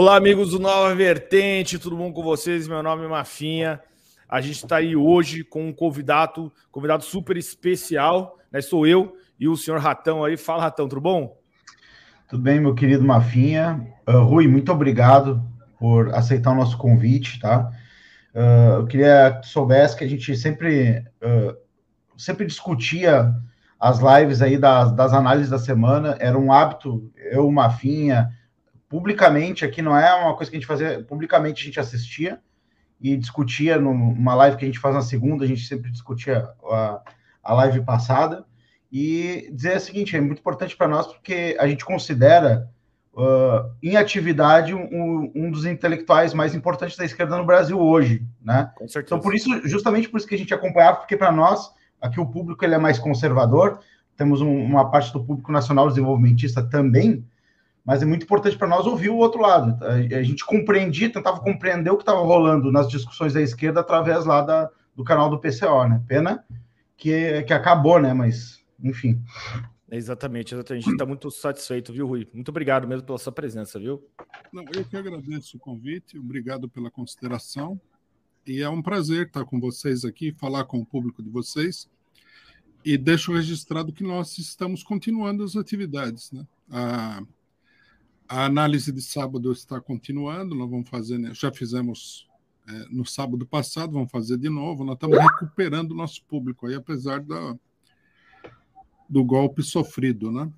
Olá, amigos do Nova Vertente, tudo bom com vocês? Meu nome é Mafinha. A gente está aí hoje com um convidado, convidado super especial, né? Sou eu e o senhor Ratão aí. Fala, Ratão, tudo bom? Tudo bem, meu querido Mafinha. Uh, Rui, muito obrigado por aceitar o nosso convite, tá? Uh, eu queria que soubesse que a gente sempre, uh, sempre discutia as lives aí das, das análises da semana, era um hábito, eu, Mafinha, publicamente aqui, não é uma coisa que a gente fazia, publicamente a gente assistia e discutia numa live que a gente faz na segunda, a gente sempre discutia a, a live passada, e dizer o seguinte, é muito importante para nós porque a gente considera uh, em atividade um, um, dos intelectuais mais importantes da esquerda no Brasil hoje, né? Com certeza. Então, por isso, justamente por isso que a gente acompanhava, porque para nós, aqui o público ele é mais conservador, temos um, uma parte do público nacional desenvolvimentista também, mas é muito importante para nós ouvir o outro lado. A, gente compreendia, tentava compreender o que estava rolando nas discussões da esquerda através lá da, do canal do PCO, né? Pena que, que acabou, né? Mas, enfim. Exatamente, exatamente. A gente está muito satisfeito, viu, Rui? Muito obrigado mesmo pela sua presença, viu? Não, eu que agradeço o convite, obrigado pela consideração. E é um prazer estar com vocês aqui, falar com o público de vocês. E deixo registrado que nós estamos continuando as atividades, né? A a análise de sábado está continuando, nós vamos fazer, né, já fizemos é, no sábado passado, vamos fazer de novo, nós estamos recuperando o nosso público aí, apesar da, do golpe sofrido, né?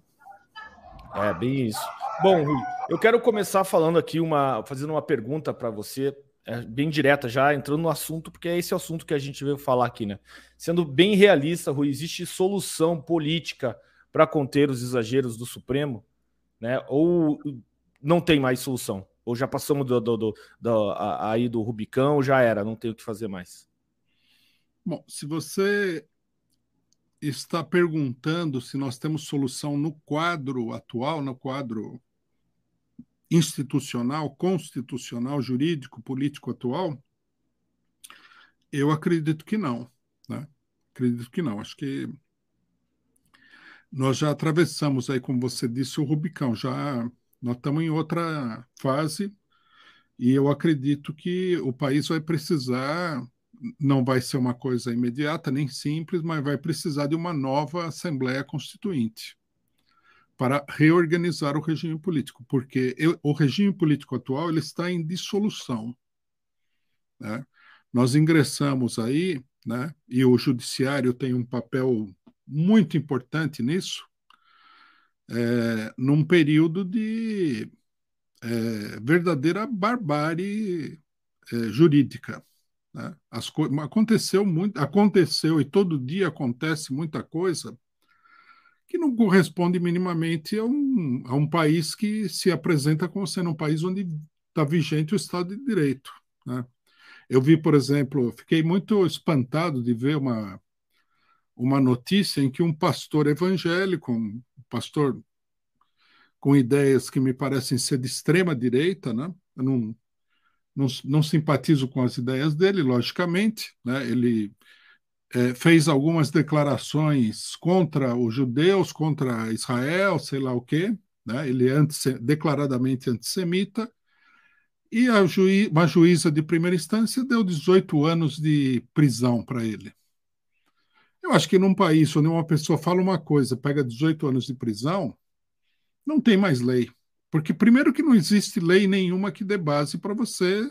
É, bem isso. Bom, Rui, eu quero começar falando aqui, uma, fazendo uma pergunta para você, é, bem direta, já entrando no assunto, porque é esse assunto que a gente veio falar aqui, né? Sendo bem realista, Rui, existe solução política para conter os exageros do Supremo? Né? Ou não tem mais solução? Ou já passamos do, do, do, do aí do Rubicão, já era, não tem o que fazer mais? Bom, se você está perguntando se nós temos solução no quadro atual, no quadro institucional, constitucional, jurídico, político atual, eu acredito que não. Né? Acredito que não. Acho que nós já atravessamos aí, como você disse, o Rubicão, já nós estamos em outra fase e eu acredito que o país vai precisar, não vai ser uma coisa imediata nem simples, mas vai precisar de uma nova Assembleia Constituinte para reorganizar o regime político, porque eu, o regime político atual ele está em dissolução. Né? Nós ingressamos aí, né, e o judiciário tem um papel muito importante nisso, é, num período de é, verdadeira barbárie é, jurídica. Né? Aconteceu muito, aconteceu e todo dia acontece muita coisa que não corresponde minimamente a um, a um país que se apresenta como sendo um país onde está vigente o Estado de Direito. Né? Eu vi, por exemplo, fiquei muito espantado de ver uma, uma notícia em que um pastor evangélico, um pastor com ideias que me parecem ser de extrema direita, né? Eu não, não, não simpatizo com as ideias dele, logicamente, né? Ele é, fez algumas declarações contra os judeus, contra Israel, sei lá o quê, né? Ele é declaradamente antissemita. E a juí uma juíza de primeira instância deu 18 anos de prisão para ele. Eu acho que num país onde uma pessoa fala uma coisa, pega 18 anos de prisão, não tem mais lei. Porque, primeiro, que não existe lei nenhuma que dê base para você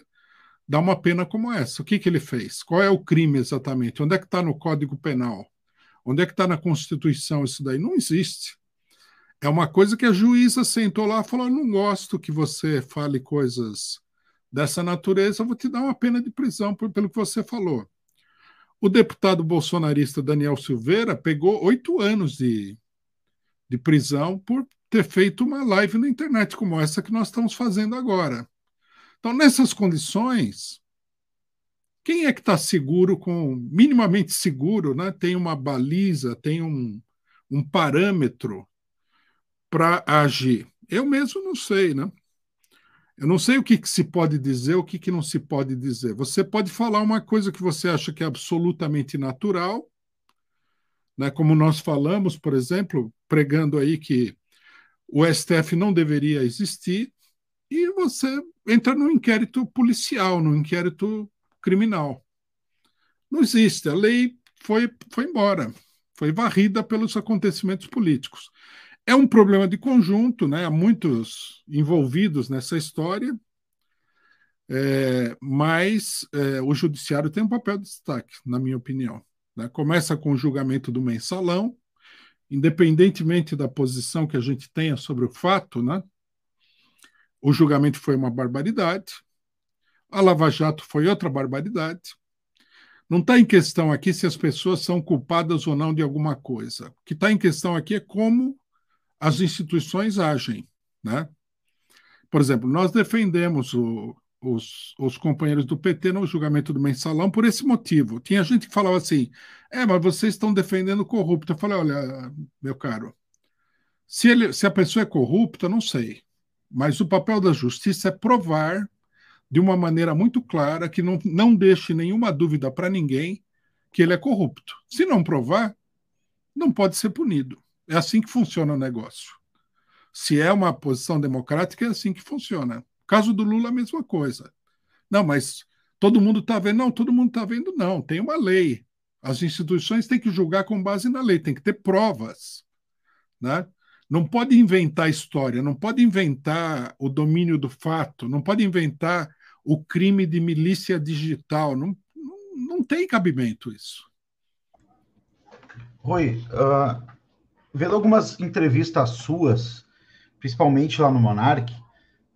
dar uma pena como essa. O que, que ele fez? Qual é o crime exatamente? Onde é que está no Código Penal? Onde é que está na Constituição isso daí? Não existe. É uma coisa que a juíza sentou lá e falou: não gosto que você fale coisas dessa natureza, eu vou te dar uma pena de prisão pelo que você falou. O deputado bolsonarista Daniel Silveira pegou oito anos de, de prisão por ter feito uma live na internet como essa que nós estamos fazendo agora. Então, nessas condições, quem é que está seguro, com minimamente seguro, né? tem uma baliza, tem um, um parâmetro para agir? Eu mesmo não sei, né? Eu não sei o que, que se pode dizer, o que, que não se pode dizer. Você pode falar uma coisa que você acha que é absolutamente natural, né? como nós falamos, por exemplo, pregando aí que o STF não deveria existir, e você entra no inquérito policial, no inquérito criminal. Não existe. A lei foi, foi embora, foi varrida pelos acontecimentos políticos. É um problema de conjunto, né? há muitos envolvidos nessa história, é, mas é, o judiciário tem um papel de destaque, na minha opinião. Né? Começa com o julgamento do mensalão, independentemente da posição que a gente tenha sobre o fato, né? o julgamento foi uma barbaridade, a Lava Jato foi outra barbaridade. Não está em questão aqui se as pessoas são culpadas ou não de alguma coisa. O que está em questão aqui é como as instituições agem. Né? Por exemplo, nós defendemos o, os, os, companheiros do PT no julgamento do mensalão por esse motivo. Tinha gente que falava assim: é, mas vocês estão defendendo corrupto. Eu falei: olha, meu caro, se, ele, se a pessoa é corrupta, não sei. Mas o papel da justiça é provar de uma maneira muito clara que não, não deixe nenhuma dúvida para ninguém que ele é corrupto. Se não provar, não pode ser punido. É assim que funciona o negócio. Se é uma posição democrática, é assim que funciona. Caso do Lula, a mesma coisa. Não, mas todo mundo está vendo? Não, todo mundo está vendo, não. Tem uma lei. As instituições têm que julgar com base na lei, tem que ter provas. Né? Não pode inventar história, não pode inventar o domínio do fato, não pode inventar o crime de milícia digital. Não, não, não tem cabimento isso. Rui, uh, vendo algumas entrevistas suas, principalmente lá no Monark,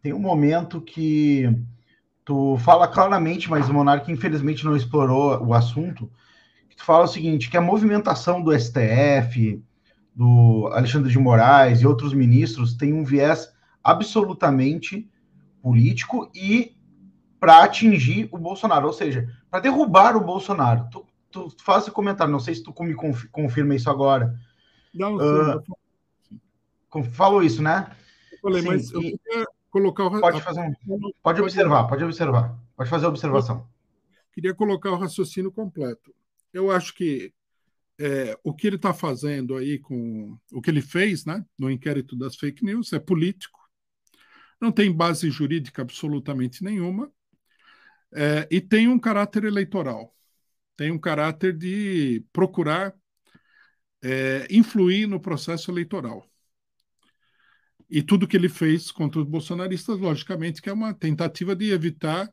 tem um momento que tu fala claramente, mas o Monark infelizmente não explorou o assunto, que tu fala o seguinte, que a movimentação do STF, do Alexandre de Moraes e outros ministros tem um viés absolutamente político e para atingir o Bolsonaro, ou seja, para derrubar o Bolsonaro. Tu, tu faz esse comentário, não sei se tu me confirma isso agora. Não, uh, falou isso, né? Eu falei, Sim, mas eu queria colocar o... Pode fazer um... Pode observar, pode observar. Pode fazer a observação. Queria colocar o raciocínio completo. Eu acho que é, o que ele está fazendo aí com o que ele fez né, no inquérito das fake news é político, não tem base jurídica absolutamente nenhuma é, e tem um caráter eleitoral, tem um caráter de procurar é, influir no processo eleitoral. E tudo que ele fez contra os bolsonaristas, logicamente, que é uma tentativa de evitar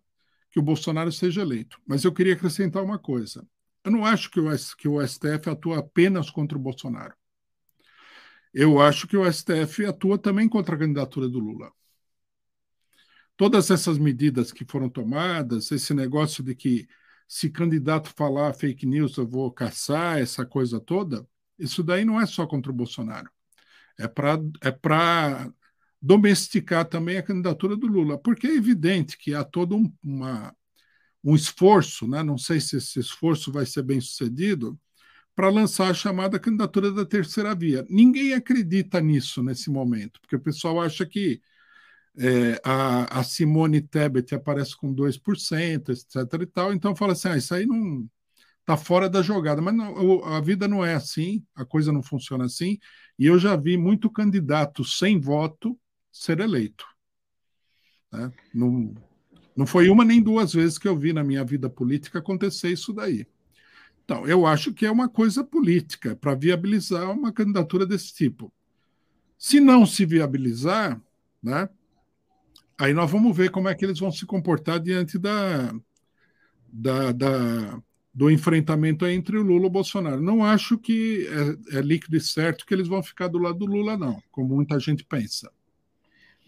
que o Bolsonaro seja eleito. Mas eu queria acrescentar uma coisa. Eu não acho que o, que o STF atua apenas contra o Bolsonaro. Eu acho que o STF atua também contra a candidatura do Lula. Todas essas medidas que foram tomadas, esse negócio de que se candidato falar fake news eu vou caçar, essa coisa toda, isso daí não é só contra o Bolsonaro. É para é domesticar também a candidatura do Lula, porque é evidente que há todo um, uma, um esforço, né? não sei se esse esforço vai ser bem sucedido, para lançar a chamada candidatura da terceira via. Ninguém acredita nisso nesse momento, porque o pessoal acha que é, a, a, Simone Tebet aparece com 2%, etc. e tal, então fala assim: ah, isso aí não está fora da jogada. Mas não, a vida não é assim, a coisa não funciona assim. E eu já vi muito candidato sem voto ser eleito. Né? Não, não foi uma nem duas vezes que eu vi na minha vida política acontecer isso daí. Então, eu acho que é uma coisa política para viabilizar uma candidatura desse tipo. Se não se viabilizar, né, aí nós vamos ver como é que eles vão se comportar diante da, da, da do enfrentamento entre o Lula e o Bolsonaro. Não acho que é, é, líquido e certo que eles vão ficar do lado do Lula, não, como muita gente pensa.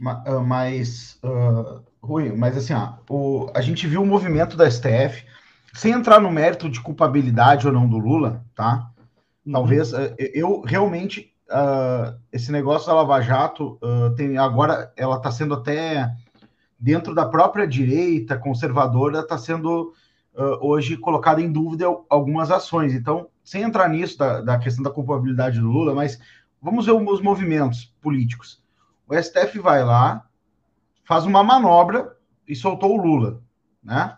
Ah, mas, uh, Rui, mas assim, ó, o, a gente viu o movimento da STF, sem entrar no mérito de culpabilidade ou não do Lula, tá? Uhum. Talvez, uh, eu realmente, uh, esse negócio da Lava Jato, tem, agora ela está sendo até, dentro da própria direita conservadora, está sendo uh, hoje colocado em dúvida algumas ações. Então, sem entrar nisso da, da questão da culpabilidade do Lula, mas vamos ver os movimentos políticos. O STF vai lá, faz uma manobra e soltou o Lula, né?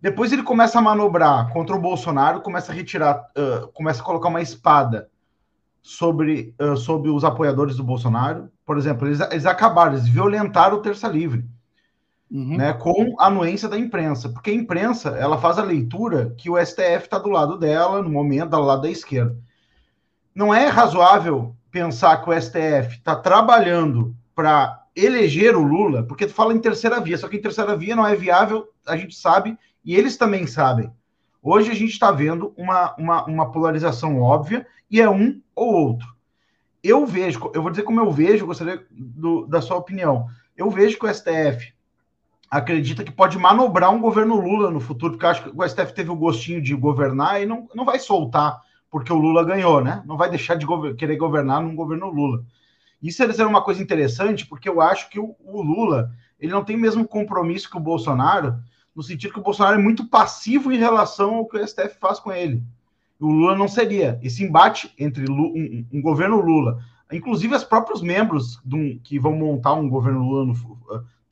Depois ele começa a manobrar contra o Bolsonaro, começa a retirar, uh, começa a colocar uma espada sobre, uh, sobre os apoiadores do Bolsonaro. Por exemplo, eles, eles acabaram, eles violentaram o Terça Livre. Uhum. né, com a anuência da imprensa, porque a imprensa ela faz a leitura que o STF está do lado dela, no momento, do lado da esquerda. Não é razoável pensar que o STF está trabalhando para eleger o Lula, porque tu fala em terceira via, só que em terceira via não é viável, a gente sabe, e eles também sabem. Hoje a gente está vendo uma, uma, uma polarização óbvia e é um ou outro. Eu vejo, eu vou dizer como eu vejo, gostaria do, da sua opinião. Eu vejo que o STF acredita que pode manobrar um governo Lula no futuro, porque acho que o STF teve o gostinho de governar e não, não vai soltar porque o Lula ganhou, né? Não vai deixar de gover querer governar num governo Lula. Isso seria uma coisa interessante, porque eu acho que o, o Lula ele não tem o mesmo compromisso que o Bolsonaro, no sentido que o Bolsonaro é muito passivo em relação ao que o STF faz com ele. O Lula não seria. Esse embate entre Lula, um, um, governo Lula, inclusive os próprios membros que vão montar um governo Lula no,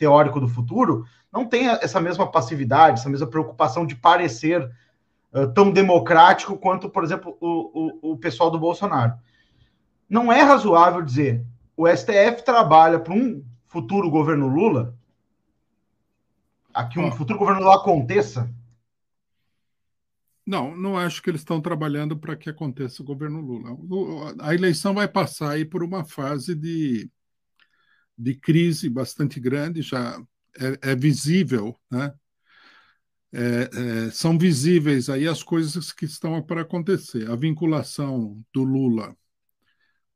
teórico do futuro, não tem essa mesma passividade, essa mesma preocupação de parecer uh, tão democrático quanto, por exemplo, o, o, o pessoal do Bolsonaro. Não é razoável dizer o STF trabalha para um futuro governo Lula, aqui um futuro governo Lula aconteça? Não, não acho que eles estão trabalhando para que aconteça o governo Lula. A eleição vai passar aí por uma fase de, de crise bastante grande, já é, é visível, né? É, é, são visíveis aí as coisas que estão para acontecer. A vinculação do Lula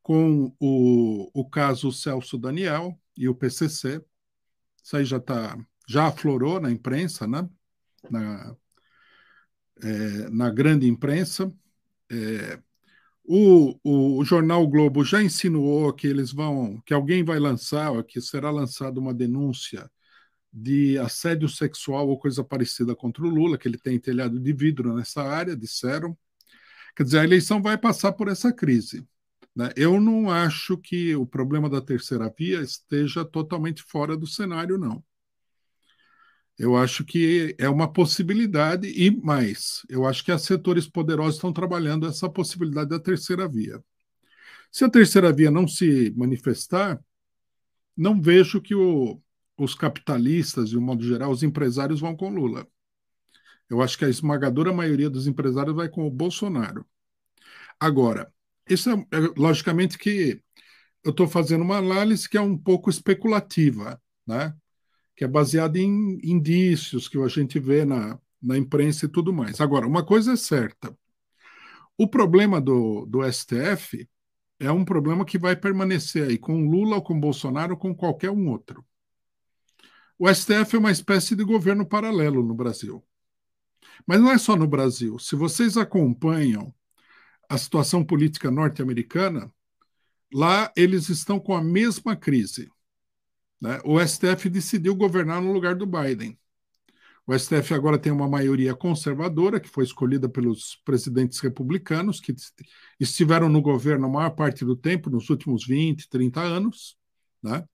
com o, o caso Celso Daniel e o PCC. Isso aí já tá, já aflorou na imprensa, né? na, é, na grande imprensa. O, o, o, jornal Globo já insinuou que eles vão, que alguém vai lançar, que será lançada uma denúncia de assédio sexual ou coisa parecida contra o Lula, que ele tem telhado de vidro nessa área, disseram. Quer dizer, a eleição vai passar por essa crise. Né? Eu não acho que o problema da terceira via esteja totalmente fora do cenário, não. Eu acho que é uma possibilidade e mais. Eu acho que os setores poderosos estão trabalhando essa possibilidade da terceira via. Se a terceira via não se manifestar, não vejo que o, os capitalistas, de um modo geral, os empresários vão com Lula. Eu acho que a esmagadora maioria dos empresários vai com o Bolsonaro. Agora, isso é, é logicamente que eu estou fazendo uma análise que é um pouco especulativa, né? Que é baseada em indícios que a gente vê na, na imprensa e tudo mais. Agora, uma coisa é certa: o problema do, do STF é um problema que vai permanecer aí com Lula ou com Bolsonaro ou com qualquer um outro. O STF é uma espécie de governo paralelo no Brasil. Mas não é só no Brasil. Se vocês acompanham a situação política norte-americana, lá eles estão com a mesma crise. Né? O STF decidiu governar no lugar do Biden. O STF agora tem uma maioria conservadora, que foi escolhida pelos presidentes republicanos, que estiveram no governo a maior parte do tempo, nos últimos 20, 30 anos. Né?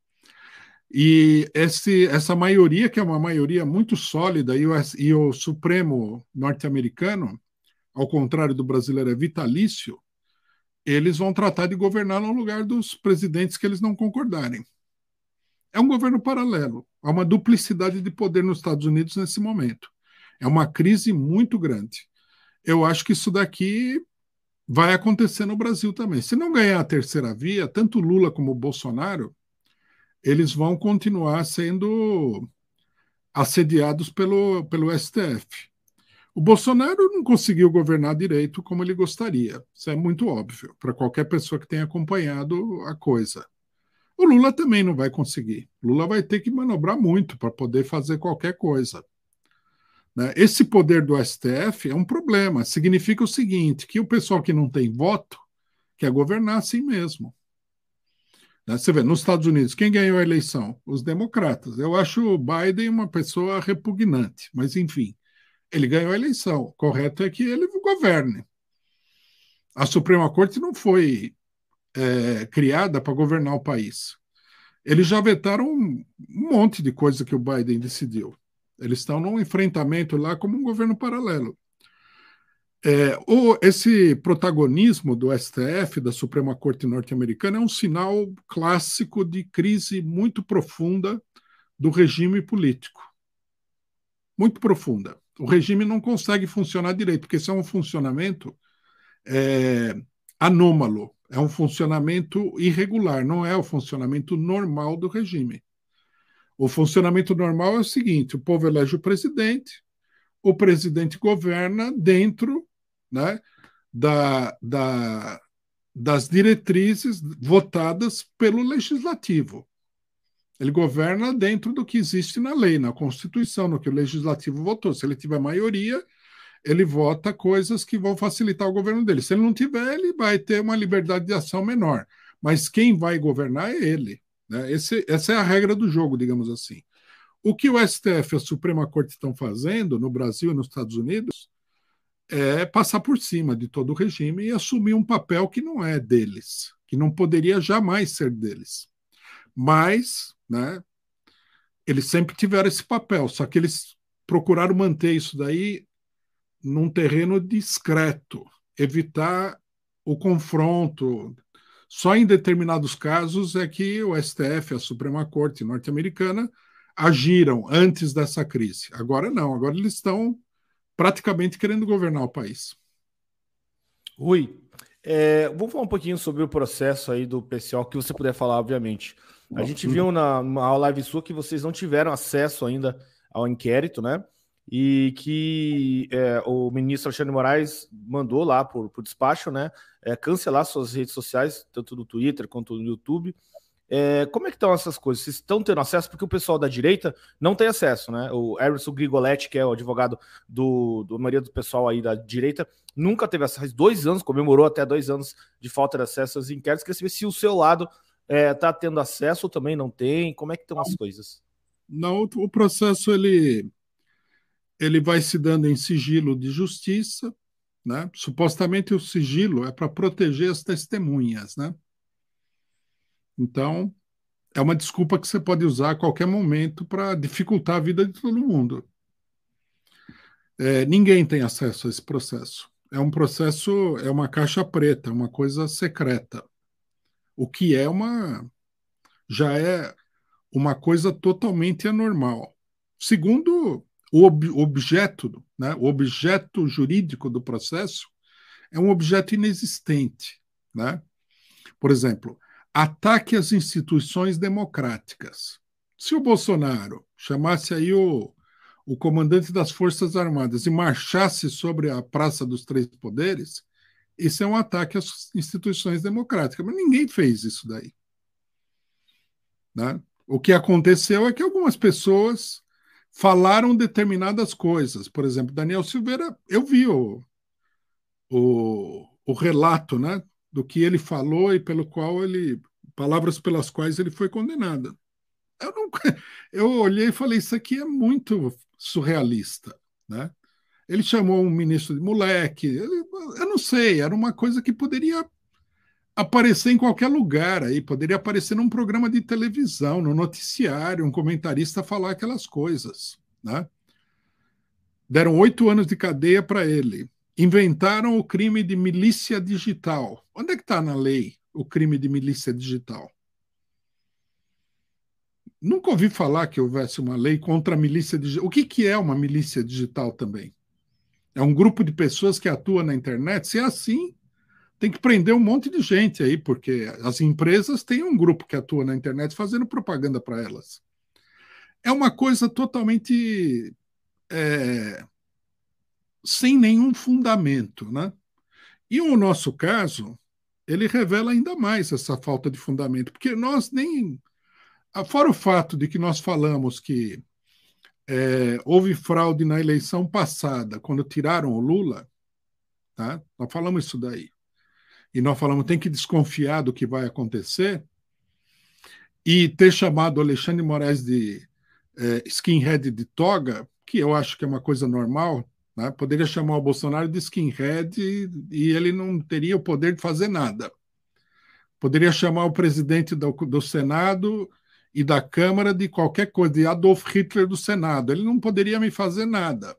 E esse, essa maioria, que é uma maioria muito sólida, e o, e o Supremo norte-americano, ao contrário do brasileiro, é vitalício, eles vão tratar de governar no lugar dos presidentes que eles não concordarem. É um governo paralelo. Há uma duplicidade de poder nos Estados Unidos nesse momento. É uma crise muito grande. Eu acho que isso daqui vai acontecer no Brasil também. Se não ganhar a terceira via, tanto Lula como Bolsonaro, eles vão continuar sendo assediados pelo, pelo STF. O Bolsonaro não conseguiu governar direito como ele gostaria. Isso é muito óbvio para qualquer pessoa que tenha acompanhado a coisa. O Lula também não vai conseguir. Lula vai ter que manobrar muito para poder fazer qualquer coisa. Né? Esse poder do STF é um problema. Significa o seguinte: que o pessoal que não tem voto quer governar assim mesmo. Né? Você vê, nos Estados Unidos, quem ganhou a eleição? Os democratas. Eu acho o Biden uma pessoa repugnante, mas enfim. Ele ganhou a eleição. O correto é que ele governe. A Suprema Corte não foi é, criada para governar o país. Eles já vetaram um, monte de coisa que o Biden decidiu. Eles estão num enfrentamento lá como um governo paralelo. É, o, esse protagonismo do STF, da Suprema Corte norte-americana, é um sinal clássico de crise muito profunda do regime político. Muito profunda. O regime não consegue funcionar direito, porque isso é um funcionamento é, anômalo, é um funcionamento irregular, não é o funcionamento normal do regime. O funcionamento normal é o seguinte: o povo elege o presidente, o presidente governa dentro né, da, da, das diretrizes votadas pelo legislativo. Ele governa dentro do que existe na lei, na Constituição, no que o legislativo votou. Se ele tiver maioria, ele vota coisas que vão facilitar o governo dele. Se ele não tiver, ele vai ter uma liberdade de ação menor. Mas quem vai governar é ele. Né? Esse, essa é a regra do jogo, digamos assim. O que o STF e a Suprema Corte estão fazendo no Brasil e nos Estados Unidos é passar por cima de todo o regime e assumir um papel que não é deles, que não poderia jamais ser deles. Mas, né, eles sempre tiveram esse papel, só que eles procuraram manter isso daí num terreno discreto, evitar o confronto. Só em determinados casos é que o STF, a Suprema Corte norte-americana, agiram antes dessa crise. Agora não, agora eles estão praticamente querendo governar o país. Rui, é, vamos falar um pouquinho sobre o processo aí do PCO, que você puder falar, obviamente. A gente viu na, na live sua que vocês não tiveram acesso ainda ao inquérito, né? E que é, o ministro Alexandre Moraes mandou lá por, por despacho, né? É, cancelar suas redes sociais, tanto no Twitter quanto no YouTube, é, como é que estão essas coisas? Vocês estão tendo acesso? Porque o pessoal da direita não tem acesso, né? O Emerson Grigoletti, que é o advogado do, do maioria do pessoal aí da direita, nunca teve acesso. Faz dois anos, comemorou até dois anos de falta de acesso aos inquéritos. Queria saber se o seu lado está é, tendo acesso ou também não tem. Como é que estão as coisas? Não, o processo ele, ele vai se dando em sigilo de justiça, né? Supostamente o sigilo é para proteger as testemunhas, né? Então, é uma desculpa que você pode usar a qualquer momento para dificultar a vida de todo mundo. É, ninguém tem acesso a esse processo. É um processo, é uma caixa preta, é uma coisa secreta. O que é uma. já é uma coisa totalmente anormal. Segundo o ob objeto, né, o objeto jurídico do processo é um objeto inexistente. Né? Por exemplo, ataque às instituições democráticas. Se o Bolsonaro chamasse aí o, o comandante das Forças Armadas e marchasse sobre a Praça dos Três Poderes, isso é um ataque às instituições democráticas. Mas ninguém fez isso daí. Né? O que aconteceu é que algumas pessoas falaram determinadas coisas. Por exemplo, Daniel Silveira, eu vi o, o, o relato né, do que ele falou e pelo qual ele palavras pelas quais ele foi condenado. Eu, não, eu olhei e falei isso aqui é muito surrealista, né? Ele chamou um ministro de moleque, ele, eu não sei, era uma coisa que poderia aparecer em qualquer lugar aí, poderia aparecer num programa de televisão, no noticiário, um comentarista falar aquelas coisas, né? Deram oito anos de cadeia para ele inventaram o crime de milícia digital. Onde é que está na lei o crime de milícia digital? Nunca ouvi falar que houvesse uma lei contra a milícia digital. O que, que é uma milícia digital também? É um grupo de pessoas que atua na internet? Se é assim, tem que prender um monte de gente aí, porque as empresas têm um grupo que atua na internet fazendo propaganda para elas. É uma coisa totalmente é, sem nenhum fundamento, né? E o nosso caso, ele revela ainda mais essa falta de fundamento, porque nós nem. Fora o fato de que nós falamos que é, houve fraude na eleição passada, quando tiraram o Lula, tá? nós falamos isso daí. E nós falamos tem que desconfiar do que vai acontecer, e ter chamado Alexandre Moraes de é, skinhead de toga, que eu acho que é uma coisa normal, né? Poderia chamar o Bolsonaro de skinhead e, e, ele não teria o poder de fazer nada. Poderia chamar o presidente do, do Senado e da Câmara de qualquer coisa, de Adolf Hitler do Senado. Ele não poderia me fazer nada.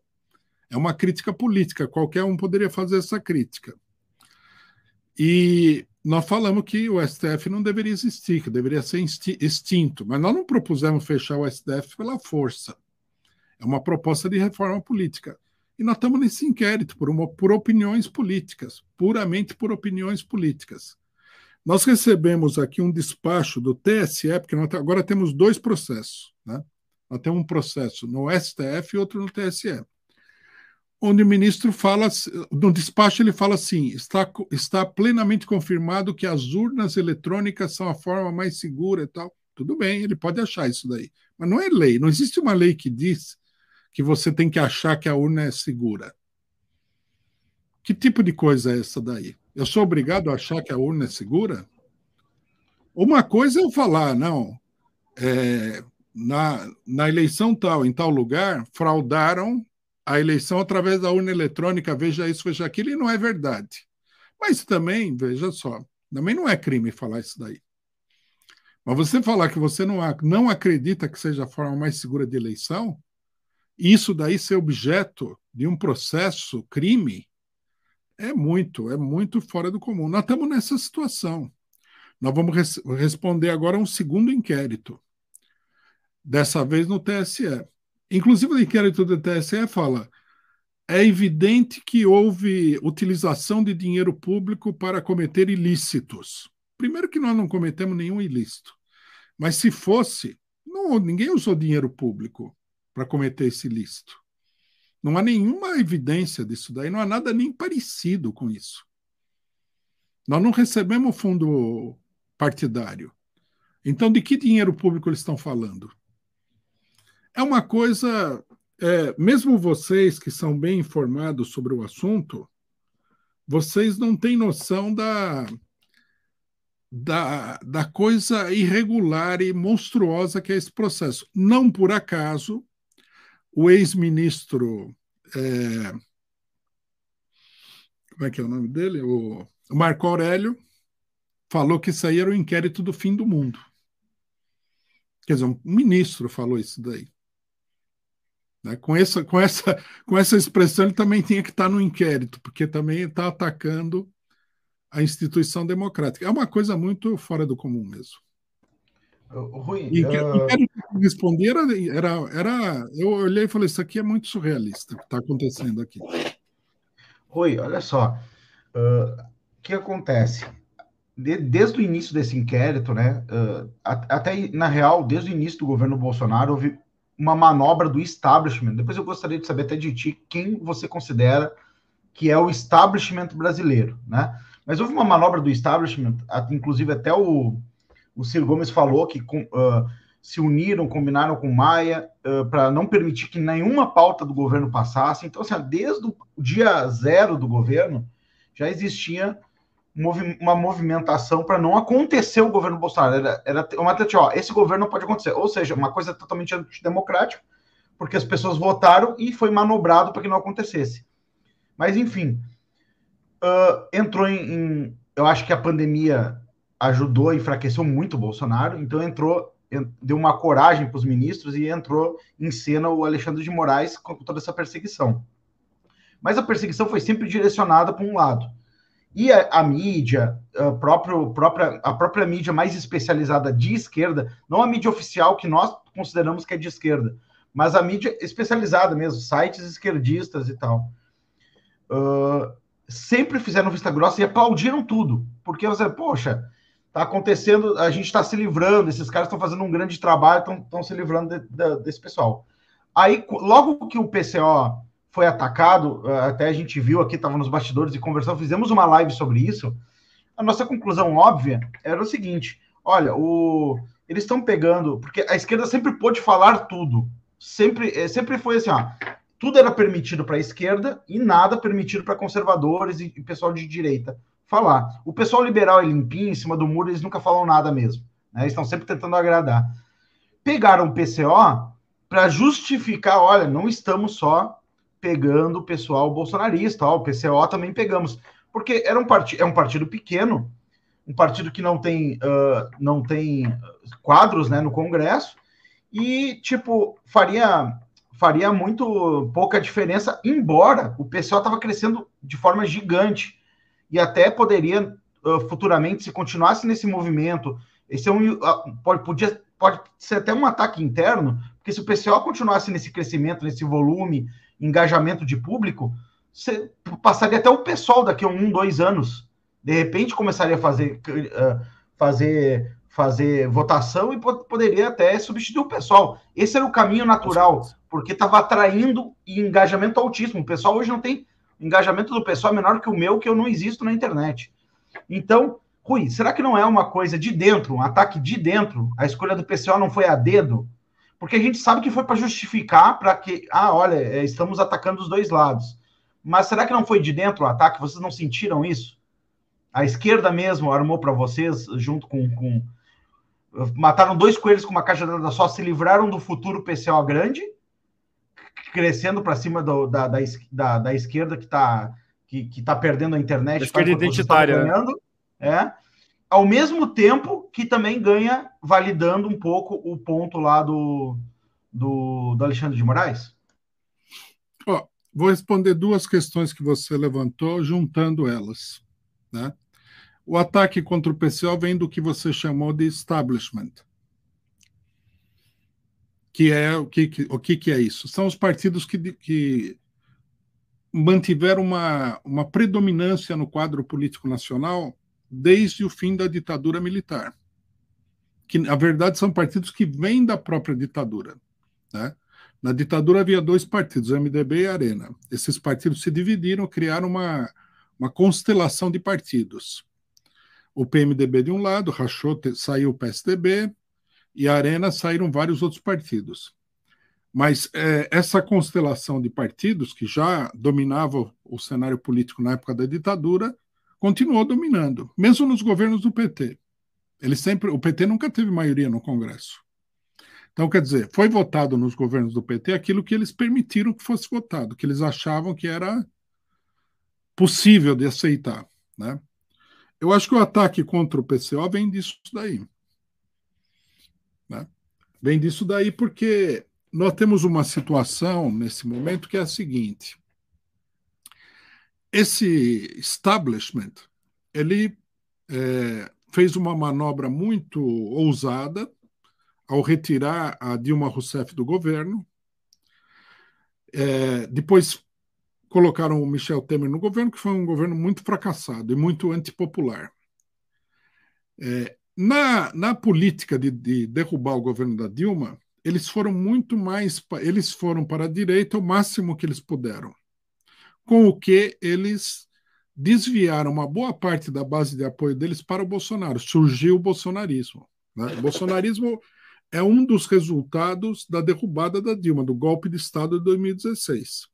É uma crítica política, qualquer um poderia fazer essa crítica. E nós falamos que o STF não deveria existir, que deveria ser extinto, mas nós não propusemos fechar o STF pela força. É uma proposta de reforma política. E nós estamos nesse inquérito por, uma, por opiniões políticas, puramente por opiniões políticas. Nós recebemos aqui um despacho do TSE, porque nós agora temos dois processos. Né? Nós temos um processo no STF e outro no TSE onde o ministro fala, no despacho ele fala assim, está, está plenamente confirmado que as urnas eletrônicas são a forma mais segura e tal. Tudo bem, ele pode achar isso daí. Mas não é lei, não existe uma lei que diz que você tem que achar que a urna é segura. Que tipo de coisa é essa daí? Eu sou obrigado a achar que a urna é segura? Uma coisa é eu falar, não, é, na, na eleição tal, em tal lugar, fraudaram a eleição através da urna eletrônica, veja isso, veja aquilo, e não é verdade. Mas também, veja só, também não é crime falar isso daí. Mas você falar que você não, não acredita que seja a forma mais segura de eleição, isso daí ser objeto de um processo crime, é muito, é muito fora do comum. Nós estamos nessa situação. Nós vamos res responder agora um segundo inquérito, dessa vez no TSE. Inclusive, o inquérito do TSE fala: é evidente que houve utilização de dinheiro público para cometer ilícitos. Primeiro, que nós não cometemos nenhum ilícito. Mas se fosse, não, ninguém usou dinheiro público para cometer esse ilícito. Não há nenhuma evidência disso daí, não há nada nem parecido com isso. Nós não recebemos fundo partidário. Então, de que dinheiro público eles estão falando? É uma coisa, é, mesmo vocês que são bem informados sobre o assunto, vocês não têm noção da, da, da coisa irregular e monstruosa que é esse processo. Não por acaso, o ex-ministro. É, como é que é o nome dele? O, Marco Aurélio falou que isso aí era o inquérito do fim do mundo. Quer dizer, um ministro falou isso daí. Né? Com, essa, com, essa, com essa expressão, ele também tinha que estar no inquérito, porque também está atacando a instituição democrática. É uma coisa muito fora do comum mesmo. Rui, e uh... que responder era, era. Eu olhei e falei: Isso aqui é muito surrealista o que está acontecendo aqui. Rui, olha só. Uh, o que acontece? De, desde o início desse inquérito, né, uh, até na real, desde o início do governo Bolsonaro, houve uma manobra do establishment. Depois eu gostaria de saber até de ti quem você considera que é o establishment brasileiro, né? Mas houve uma manobra do establishment, inclusive até o, o Ciro Gomes falou que uh, se uniram, combinaram com Maia uh, para não permitir que nenhuma pauta do governo passasse. Então, assim, desde o dia zero do governo já existia uma movimentação para não acontecer o governo Bolsonaro. Era, era uma ó, esse governo não pode acontecer. Ou seja, uma coisa totalmente antidemocrática, porque as pessoas votaram e foi manobrado para que não acontecesse. Mas, enfim, uh, entrou em, em, Eu acho que a pandemia ajudou enfraqueceu muito o Bolsonaro, então entrou, deu uma coragem para os ministros e entrou em cena o Alexandre de Moraes com toda essa perseguição. Mas a perseguição foi sempre direcionada para um lado e a, a mídia, a, própria, a própria mídia mais especializada de esquerda, não a mídia oficial que nós consideramos que é de esquerda, mas a mídia especializada mesmo, sites esquerdistas e tal, uh, sempre fizeram vista grossa e aplaudiram tudo, porque você, poxa, tá acontecendo, a gente está se livrando, esses caras estão fazendo um grande trabalho, estão se livrando de, de, desse pessoal. Aí, logo que o PCO foi atacado, eh, até a gente viu aqui, estava nos bastidores e conversamos, fizemos uma live sobre isso. A nossa conclusão óbvia era o seguinte: olha, o, eles estão pegando, porque a esquerda sempre pôde falar tudo, sempre, eh, sempre foi assim, ó, tudo era permitido para a esquerda e nada permitido para conservadores e, e, pessoal de direita falar. O pessoal liberal é limpinho, em cima do muro, eles nunca falam nada mesmo. Né? Eles estão sempre tentando agradar. Pegaram o PCO para justificar, olha, não estamos só pegando o pessoal bolsonarista, ó, o PCO também pegamos, porque era um partido, é um partido pequeno, um partido que não tem, uh, não tem quadros né, no Congresso, e, tipo, faria, faria muito pouca diferença, embora o PCO estava crescendo de forma gigante, e até poderia uh, futuramente, se continuasse nesse movimento, esse é um, uh, pode, podia, pode ser até um ataque interno, porque se o PCO continuasse nesse crescimento, nesse volume, engajamento de público, você passaria até o pessoal daqui a um, dois anos. De repente começaria a fazer, uh, fazer fazer votação e poderia até substituir o pessoal. Esse era o caminho natural, porque estava atraindo engajamento altíssimo. O pessoal hoje não tem engajamento do pessoal é menor que o meu, que eu não existo na internet. Então, Rui, será que não é uma coisa de dentro, um ataque de dentro? A escolha do pessoal não foi a dedo? Porque a gente sabe que foi para justificar, para que, ah, olha, é, estamos atacando os dois lados. Mas será que não foi de dentro o ataque? Vocês não sentiram isso? A esquerda mesmo armou para vocês, junto com, com mataram dois coelhos com uma caixa cajadada só, se livraram do futuro PCO grande, crescendo para cima do, da, da, da, da, esquerda que está que, que tá perdendo a internet. A esquerda identitária. Né? É, ao mesmo tempo que também ganha, validando um pouco o ponto lá do, do, do Alexandre de Moraes? Vou responder duas questões que você levantou, juntando elas. Né? O ataque contra o PCO vem do que você chamou de establishment. Que é o que, o que, que é isso? São os partidos que, que mantiveram uma, uma predominância no quadro político nacional desde o fim da ditadura militar. Que, na verdade, são partidos que vêm da própria ditadura. Né? Na ditadura havia dois partidos, MDB e Arena. Esses partidos se dividiram, criaram uma, uma constelação de partidos o PMDB de um lado, rachou, saiu o PSDB, e a Arena saíram vários outros partidos. Mas é, essa constelação de partidos, que já dominava o cenário político na época da ditadura, continuou dominando, mesmo nos governos do PT. Ele sempre, o PT nunca teve maioria no Congresso. Então, quer dizer, foi votado nos governos do PT aquilo que eles permitiram que fosse votado, que eles achavam que era possível de aceitar. Né? Eu acho que o ataque contra o PCO vem disso daí. Né? Vem disso daí porque nós temos uma situação nesse momento que é a seguinte: esse establishment ele é, fez uma manobra muito ousada ao retirar a Dilma Rousseff do governo. É, depois colocaram o Michel Temer no governo, que foi um governo muito fracassado e muito antipopular. É, na, na política de, de, derrubar o governo da Dilma, eles foram muito mais, eles foram para a direita o máximo que eles puderam, com o que eles desviaram uma boa parte da base de apoio deles para o Bolsonaro. Surgiu o bolsonarismo. Né? O bolsonarismo é um dos resultados da derrubada da Dilma, do golpe de Estado de 2016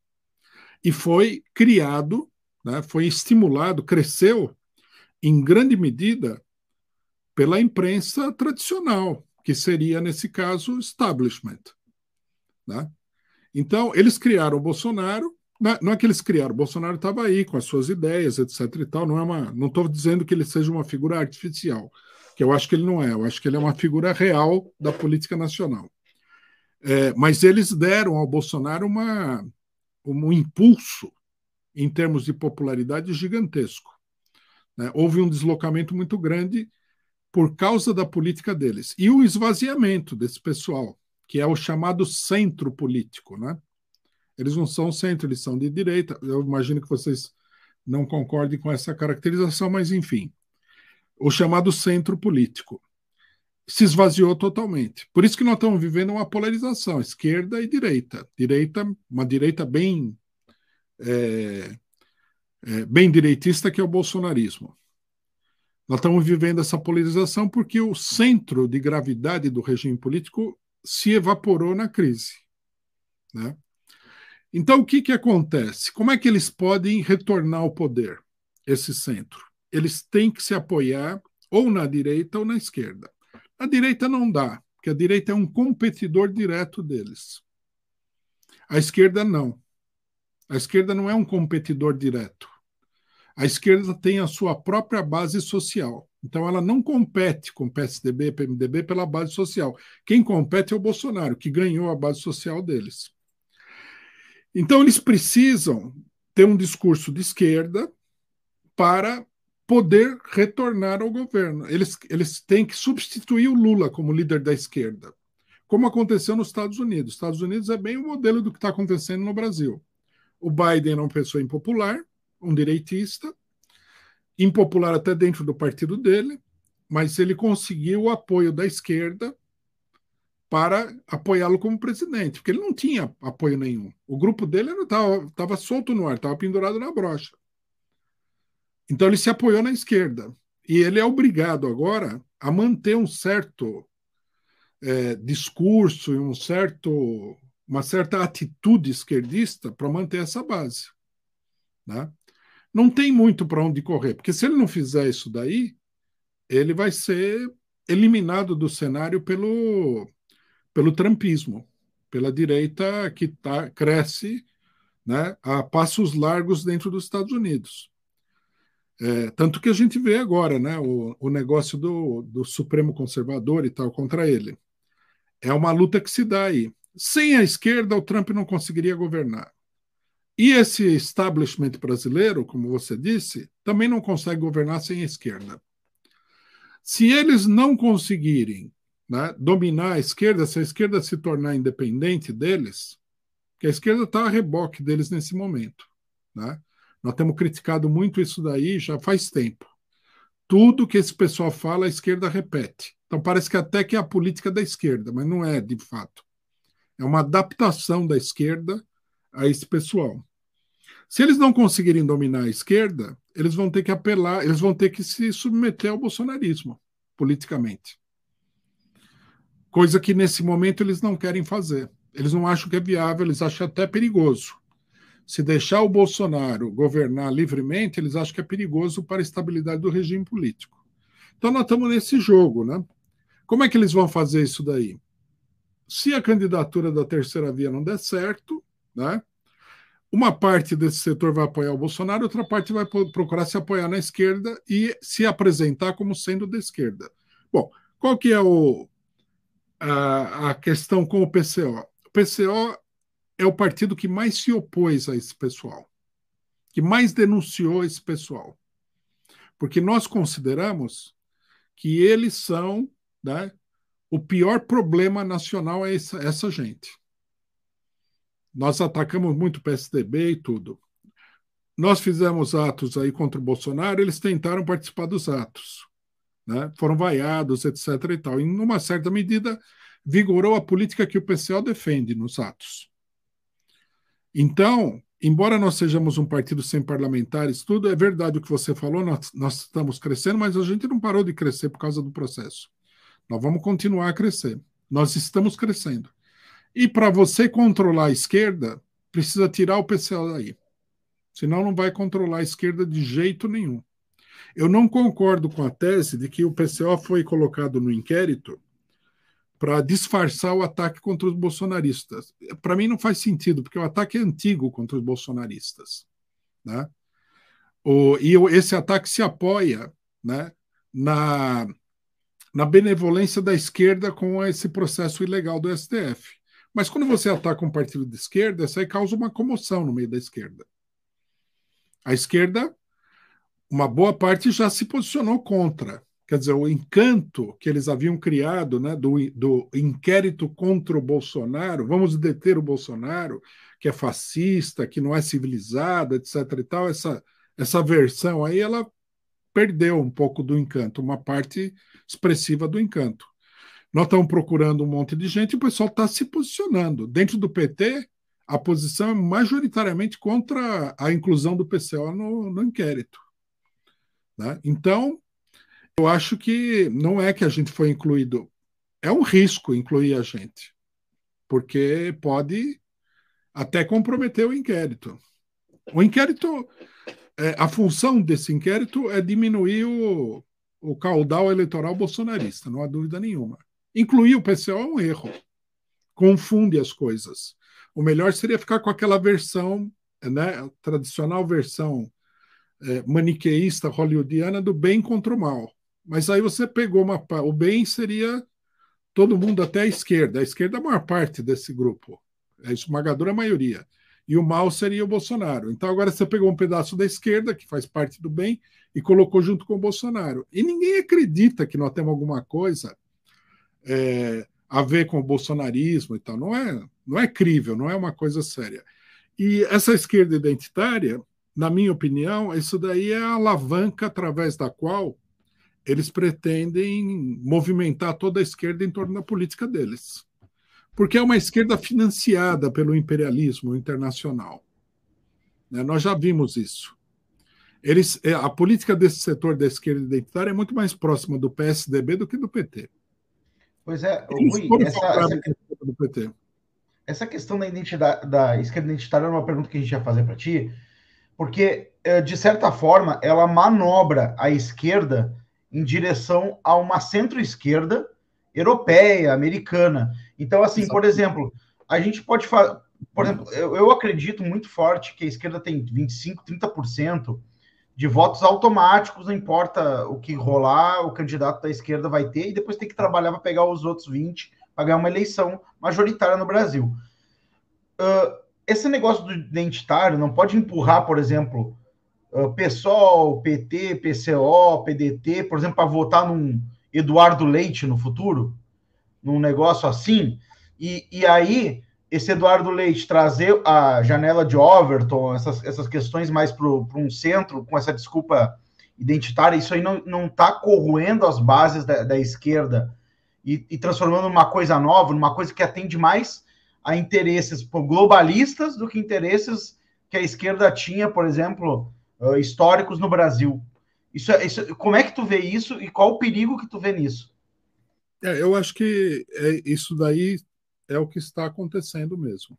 e foi criado, né, foi estimulado, cresceu em grande medida pela imprensa tradicional, que seria, nesse caso, establishment. Né? Então, eles criaram o Bolsonaro, não é que eles criaram, o Bolsonaro estava aí com as suas ideias, etc. e tal, não é uma, não estou dizendo que ele seja uma figura artificial, que eu acho que ele não é, eu acho que ele é uma figura real da política nacional. É, mas eles deram ao Bolsonaro uma, um impulso em termos de popularidade gigantesco. Né? Houve um deslocamento muito grande por causa da política deles. E o esvaziamento desse pessoal, que é o chamado centro político. Né? Eles não são centro, eles são de direita. Eu imagino que vocês não concordem com essa caracterização, mas enfim. O chamado centro político se esvaziou totalmente. Por isso que nós estamos vivendo uma polarização, esquerda e direita. Direita, uma direita bem é, é, bem direitista, que é o bolsonarismo. Nós estamos vivendo essa polarização porque o centro de gravidade do regime político se evaporou na crise. Né? Então, o que, que acontece? Como é que eles podem retornar ao poder, esse centro? Eles têm que se apoiar ou na direita ou na esquerda. A direita não dá, porque a direita é um competidor direto deles. A esquerda não. A esquerda não é um competidor direto. A esquerda tem a sua própria base social. Então ela não compete com PSDB, PMDB pela base social. Quem compete é o Bolsonaro, que ganhou a base social deles. Então eles precisam ter um discurso de esquerda para poder retornar ao governo. Eles, eles têm que substituir o Lula como líder da esquerda, como aconteceu nos Estados Unidos. Os Estados Unidos é bem o modelo do que está acontecendo no Brasil. O Biden é uma pessoa impopular, um direitista, impopular até dentro do partido dele, mas ele conseguiu o apoio da esquerda para apoiá-lo como presidente, porque ele não tinha apoio nenhum. O grupo dele estava solto no ar, estava pendurado na brocha. Então ele se apoiou na esquerda. E ele é obrigado agora a manter um certo é, discurso e um certo, uma certa atitude esquerdista para manter essa base. Né? Não tem muito para onde correr, porque se ele não fizer isso daí, ele vai ser eliminado do cenário pelo, pelo trumpismo, pela direita que tá, cresce né, a passos largos dentro dos Estados Unidos. É, tanto que a gente vê agora né, o, o negócio do, do Supremo Conservador e tal contra ele. É uma luta que se dá aí. Sem a esquerda, o Trump não conseguiria governar. E esse establishment brasileiro, como você disse, também não consegue governar sem a esquerda. Se eles não conseguirem né, dominar a esquerda, se a esquerda se tornar independente deles, que a esquerda está a reboque deles nesse momento. Né? Nós temos criticado muito isso daí já faz tempo. Tudo que esse pessoal fala, a esquerda repete. Então parece que até que é a política da esquerda, mas não é de fato. É uma adaptação da esquerda a esse pessoal. Se eles não conseguirem dominar a esquerda, eles vão ter que apelar, eles vão ter que se submeter ao bolsonarismo politicamente. Coisa que nesse momento eles não querem fazer. Eles não acham que é viável, eles acham até perigoso se deixar o Bolsonaro governar livremente, eles acham que é perigoso para a estabilidade do regime político. Então nós estamos nesse jogo, né? Como é que eles vão fazer isso daí? Se a candidatura da terceira via não der certo, né? Uma parte desse setor vai apoiar o Bolsonaro, outra parte vai procurar se apoiar na esquerda e se apresentar como sendo da esquerda. Bom, qual que é o, a, questão com o PCO? O PCO é o partido que mais se opôs a esse pessoal, que mais denunciou esse pessoal. Porque nós consideramos que eles são né, o pior problema nacional é essa, essa gente. Nós atacamos muito o PSDB e tudo. Nós fizemos atos aí contra o Bolsonaro, eles tentaram participar dos atos. Né? Foram vaiados, etc. e tal. Em uma certa medida, vigorou a política que o PCO defende nos atos. Então, embora nós sejamos um partido sem parlamentares, tudo é verdade o que você falou, nós, nós estamos crescendo, mas a gente não parou de crescer por causa do processo. Nós vamos continuar a crescer. Nós estamos crescendo. E para você controlar a esquerda, precisa tirar o PCO daí. Senão não vai controlar a esquerda de jeito nenhum. Eu não concordo com a tese de que o PCO foi colocado no inquérito para disfarçar o ataque contra os bolsonaristas. Para mim não faz sentido, porque o ataque é antigo contra os bolsonaristas. Né? O, e esse ataque se apoia né, na, na benevolência da esquerda com esse processo ilegal do STF. Mas quando você ataca um partido de esquerda, isso aí causa uma comoção no meio da esquerda. A esquerda, uma boa parte já se posicionou contra quer dizer, o encanto que eles haviam criado né, do, do inquérito contra o Bolsonaro, vamos deter o Bolsonaro, que é fascista, que não é civilizado, etc. e tal, essa, essa versão aí, ela perdeu um pouco do encanto, uma parte expressiva do encanto. Nós estamos procurando um monte de gente e o pessoal está se posicionando. Dentro do PT, a posição é majoritariamente contra a inclusão do PCO no, no inquérito. Né? Então, eu acho que não é que a gente foi incluído. É um risco incluir a gente, porque pode até comprometer o inquérito. O inquérito, é, a função desse inquérito é diminuir o, o caudal eleitoral bolsonarista, não há dúvida nenhuma. Incluir o PCO é um erro, confunde as coisas. O melhor seria ficar com aquela versão, né, tradicional versão é, maniqueísta hollywoodiana do bem contra o mal. Mas aí você pegou uma. O bem seria todo mundo até a esquerda. A esquerda é a maior parte desse grupo. É a esmagadora maioria. e o mal seria o Bolsonaro. Então agora você pegou um pedaço da esquerda, que faz parte do bem, e colocou junto com o Bolsonaro. E ninguém acredita que nós temos alguma coisa é, a ver com o bolsonarismo e tal. Não é, não é crível, não é uma coisa séria. E essa esquerda identitária, na minha opinião, isso daí é a alavanca através da qual eles pretendem movimentar toda a esquerda em torno da política deles porque é uma esquerda financiada pelo imperialismo internacional. Né? Nós já vimos isso. Eles, é, a política desse setor da esquerda identitária é muito mais próxima do PSDB do que do PT. Pois é, Rui, essa, essa, essa questão da identidade da esquerda identitária é uma pergunta que a gente ia fazer para ti, porque é, de certa forma ela manobra a esquerda em direção a uma centro-esquerda europeia, americana. Então, assim, Exato. por exemplo, a gente pode falar. Por exemplo, eu, eu, acredito muito forte que a esquerda tem 25%, 30% de votos automáticos, não importa o que rolar, o candidato da esquerda vai ter, e depois tem que trabalhar para pegar os outros 20% para ganhar uma eleição majoritária no Brasil. Uh, esse negócio do identitário não pode empurrar, por exemplo, uh, PSOL, PT, PCO, PDT, por exemplo, para votar num Eduardo Leite no futuro? num negócio assim, e, e aí esse Eduardo Leite trazer a janela de Overton, essas, essas questões mais para um centro, com essa desculpa identitária, isso aí não está corroendo as bases da, da esquerda e, e, transformando numa coisa nova, numa coisa que atende mais a interesses globalistas do que interesses que a esquerda tinha, por exemplo, uh, históricos no Brasil. Isso, é, isso, como é que tu vê isso e qual o perigo que tu vê nisso? É, eu acho que é, isso daí é o que está acontecendo mesmo.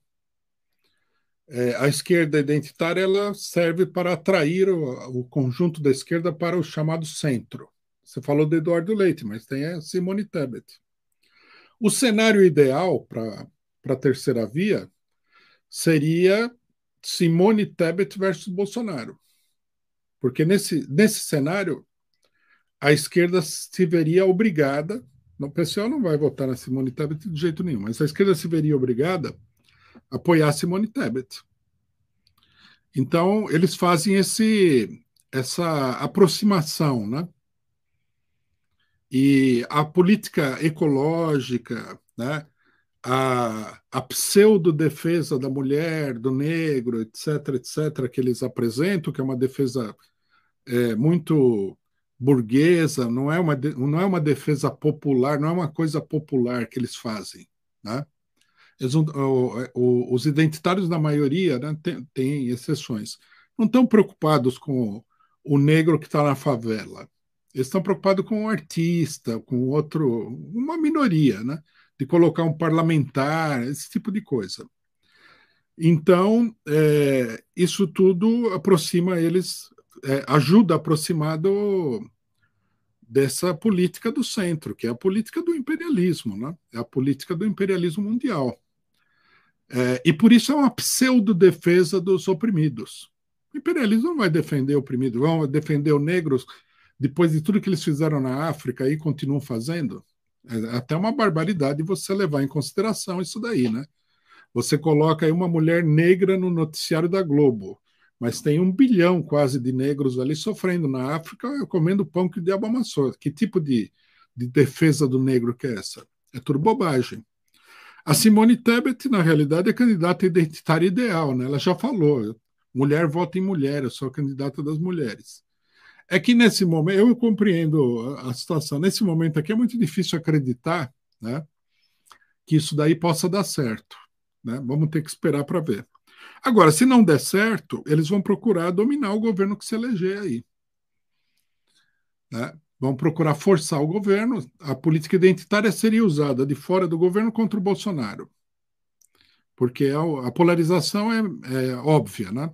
É, a esquerda identitária ela serve para atrair o, o, conjunto da esquerda para o chamado centro. Você falou de Eduardo Leite, mas tem a Simone Tebet. O cenário ideal para a terceira via seria Simone Tebet versus Bolsonaro. Porque nesse, nesse cenário, a esquerda se veria obrigada o pessoal não vai votar na Simone Tebet de jeito nenhum, mas a esquerda se veria obrigada a apoiar Simone Tebet. Então, eles fazem esse, essa aproximação, né? E a política ecológica, né? A, a pseudo-defesa da mulher, do negro, etc., etc., que eles apresentam, que é uma defesa é, muito burguesa, não é uma, não é uma defesa popular, não é uma coisa popular que eles fazem. Né? Eles, o, o, os identitários da maioria né, tem, tem, exceções. Não estão preocupados com o negro que está na favela. Eles estão preocupados com o artista, com outro, uma minoria, né? De colocar um parlamentar, esse tipo de coisa. Então, é, isso tudo aproxima eles é, ajuda a aproximar do, dessa política do centro, que é a política do imperialismo, né? é a política do imperialismo mundial. É, e por isso é uma pseudo-defesa dos oprimidos. O imperialismo não vai defender o oprimido, vão defender os negros depois de tudo que eles fizeram na África e continuam fazendo. É até uma barbaridade você levar em consideração isso daí, né? Você coloca aí uma mulher negra no noticiário da Globo mas tem um bilhão quase de negros ali sofrendo na África, comendo pão que o diabo amassou. Que tipo de, de defesa do negro que é essa? É tudo bobagem. A Simone Tebet, na realidade, é candidata identitária ideal, né? Ela já falou, mulher vota em mulher, eu sou a candidata das mulheres. É que nesse momento, eu compreendo a situação, nesse momento aqui é muito difícil acreditar né, que isso daí possa dar certo. Né? Vamos ter que esperar para ver. Agora, se não der certo, eles vão procurar dominar o governo que se eleger aí. Né? Vão procurar forçar o governo. A política identitária seria usada de fora do governo contra o Bolsonaro. Porque a, a polarização é, é óbvia, né?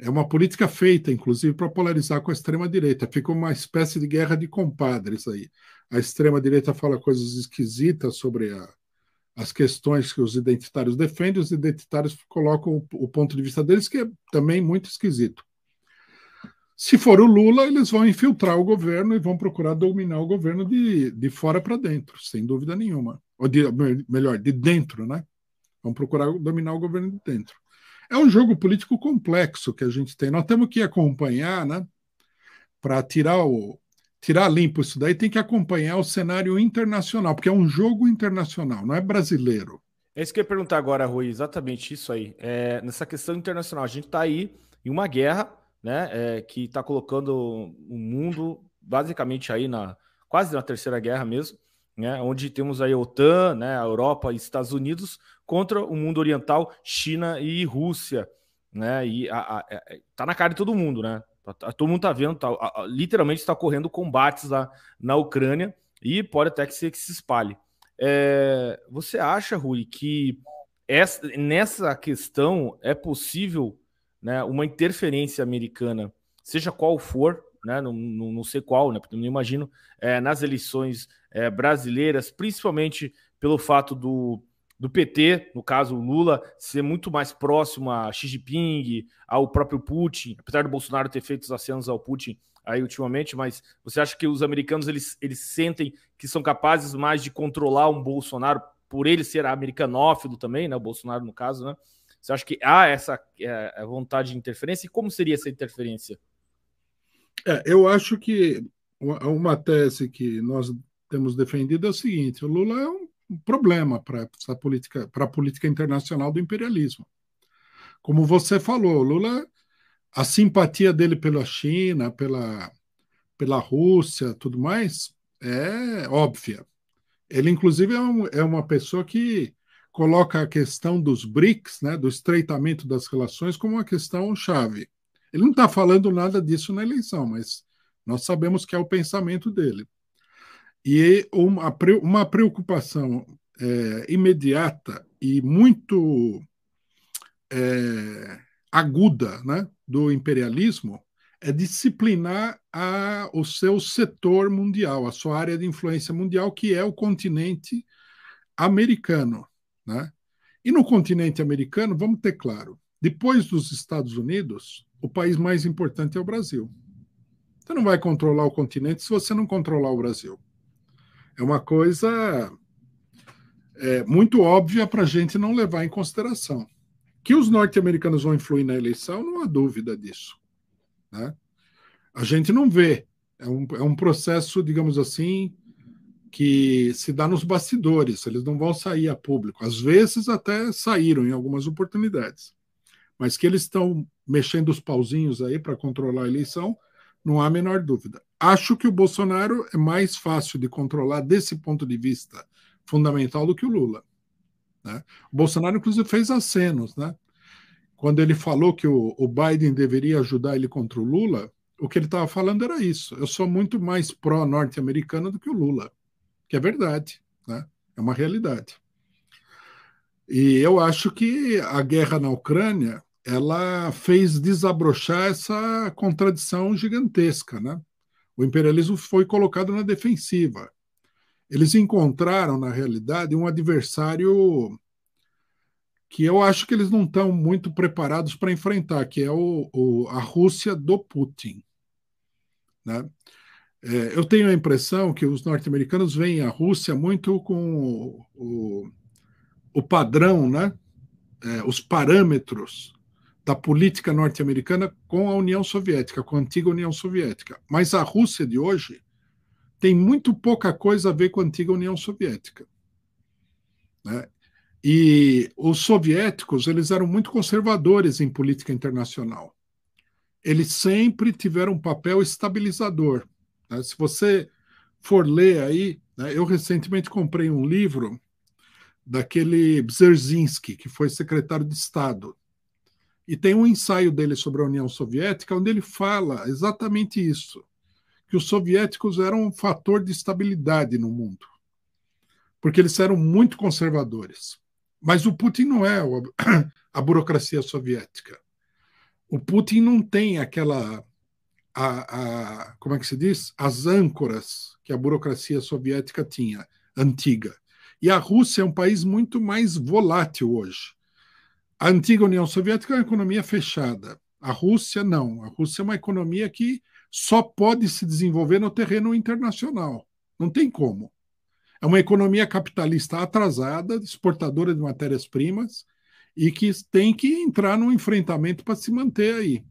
É uma política feita, inclusive, para polarizar com a extrema-direita. Fica uma espécie de guerra de compadres aí. A extrema-direita fala coisas esquisitas sobre a, as questões que os identitários defendem, os identitários colocam o, o, ponto de vista deles, que é também muito esquisito. Se for o Lula, eles vão infiltrar o governo e vão procurar dominar o governo de, de fora para dentro, sem dúvida nenhuma. Ou de, melhor, de dentro, né? Vão procurar dominar o governo de dentro. É um jogo político complexo que a gente tem. Nós temos que acompanhar, né? Para tirar o tirar limpo isso daí, tem que acompanhar o cenário internacional, porque é um jogo internacional, não é brasileiro. É isso que eu ia perguntar agora, Rui, exatamente isso aí. É, nessa questão internacional, a gente está aí em uma guerra, né, é, que está colocando o mundo basicamente aí na quase na terceira guerra mesmo, né, onde temos a OTAN, né, a Europa e Estados Unidos contra o mundo oriental, China e Rússia, né, e a, a, a, é, tá na cara de todo mundo, né, tá, tá, todo mundo tá vendo, tá, literalmente está correndo combates lá na Ucrânia e pode até que ser que se espalhe. É, você acha, Rui, que essa, nessa questão é possível né, uma interferência americana, seja qual for, né, não, não, não sei qual, né, porque não imagino, é, nas eleições é, brasileiras, principalmente pelo fato do, do PT, no caso o Lula, ser muito mais próximo a Xi Jinping, ao próprio Putin, apesar do Bolsonaro ter feito os acenos ao Putin aí ultimamente, mas você acha que os americanos eles, eles sentem que são capazes mais de controlar um Bolsonaro por ele ser americanófilo também, né, o Bolsonaro no caso, né? Você acha que há essa é, vontade de interferência e como seria essa interferência? É, eu acho que uma tese que nós temos defendido é o seguinte: o Lula é um problema para a política, política internacional do imperialismo. Como você falou, Lula, a simpatia dele pela China, pela, pela Rússia, tudo mais, é óbvia. Ele, inclusive, é, um, é uma pessoa que coloca a questão dos BRICS, né, do estreitamento das relações, como uma questão chave. Ele não está falando nada disso na eleição, mas nós sabemos que é o pensamento dele. E uma, uma preocupação é, imediata e muito é, aguda né, do imperialismo é disciplinar a, o seu setor mundial, a sua área de influência mundial, que é o continente americano. Né? E no continente americano, vamos ter claro, depois dos Estados Unidos, o país mais importante é o Brasil. Você não vai controlar o continente se você não controlar o Brasil. É uma coisa é, muito óbvia para a gente não levar em consideração. Que os norte-americanos vão influir na eleição, não há dúvida disso. Né? A gente não vê. É um, é um processo, digamos assim, que se dá nos bastidores, eles não vão sair a público. Às vezes até saíram em algumas oportunidades. Mas que eles estão mexendo os pauzinhos aí para controlar a eleição, não há a menor dúvida. Acho que o Bolsonaro é mais fácil de controlar desse ponto de vista fundamental do que o Lula. Né? O Bolsonaro, inclusive, fez acenos. Né? Quando ele falou que o, o Biden deveria ajudar ele contra o Lula, o que ele estava falando era isso. Eu sou muito mais pró-norte-americano do que o Lula, que é verdade, né? é uma realidade. E eu acho que a guerra na Ucrânia ela fez desabrochar essa contradição gigantesca, né? O imperialismo foi colocado na defensiva. Eles encontraram, na realidade, um adversário que eu acho que eles não estão muito preparados para enfrentar, que é o, o, a Rússia do Putin. Né? É, eu tenho a impressão que os norte-americanos veem a Rússia muito com o, o padrão, né? É, os parâmetros da política norte-americana com a União Soviética, com a antiga União Soviética. Mas a Rússia de hoje tem muito pouca coisa a ver com a antiga União Soviética. Né? E os soviéticos eles eram muito conservadores em política internacional. Eles sempre tiveram um papel estabilizador. Né? Se você for ler aí, né? eu recentemente comprei um livro daquele Brzezinski, que foi secretário de Estado e tem um ensaio dele sobre a União Soviética, onde ele fala exatamente isso: que os soviéticos eram um fator de estabilidade no mundo, porque eles eram muito conservadores. Mas o Putin não é a burocracia soviética. O Putin não tem aquela. A, a, como é que se diz? As âncoras que a burocracia soviética tinha, antiga. E a Rússia é um país muito mais volátil hoje. A antiga União Soviética é uma economia fechada. A Rússia não. A Rússia é uma economia que só pode se desenvolver no terreno internacional. Não tem como. É uma economia capitalista atrasada, exportadora de matérias-primas, e que tem que entrar no enfrentamento para se manter aí.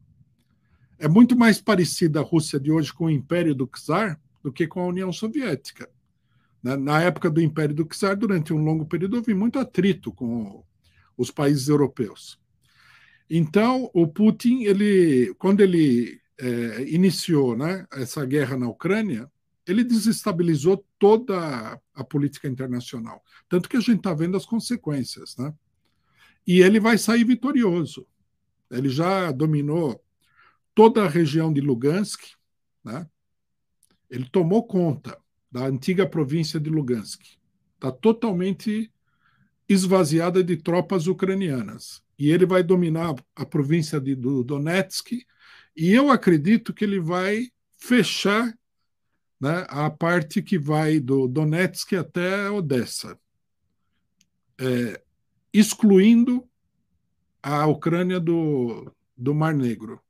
É muito mais parecida a Rússia de hoje com o Império do Czar do que com a União Soviética. Na, na época do Império do Czar, durante um longo período, houve muito atrito com os países europeus. Então, o Putin, ele, quando ele é, iniciou né, essa guerra na Ucrânia, ele desestabilizou toda a política internacional. Tanto que a gente está vendo as consequências. Né? E ele vai sair vitorioso. Ele já dominou toda a região de Lugansk, né? ele tomou conta da antiga província de Lugansk. Está totalmente esvaziada de tropas ucranianas. E ele vai dominar a província de, do Donetsk, e eu acredito que ele vai fechar né, a parte que vai do Donetsk até Odessa, é, excluindo a Ucrânia do, do Mar Negro.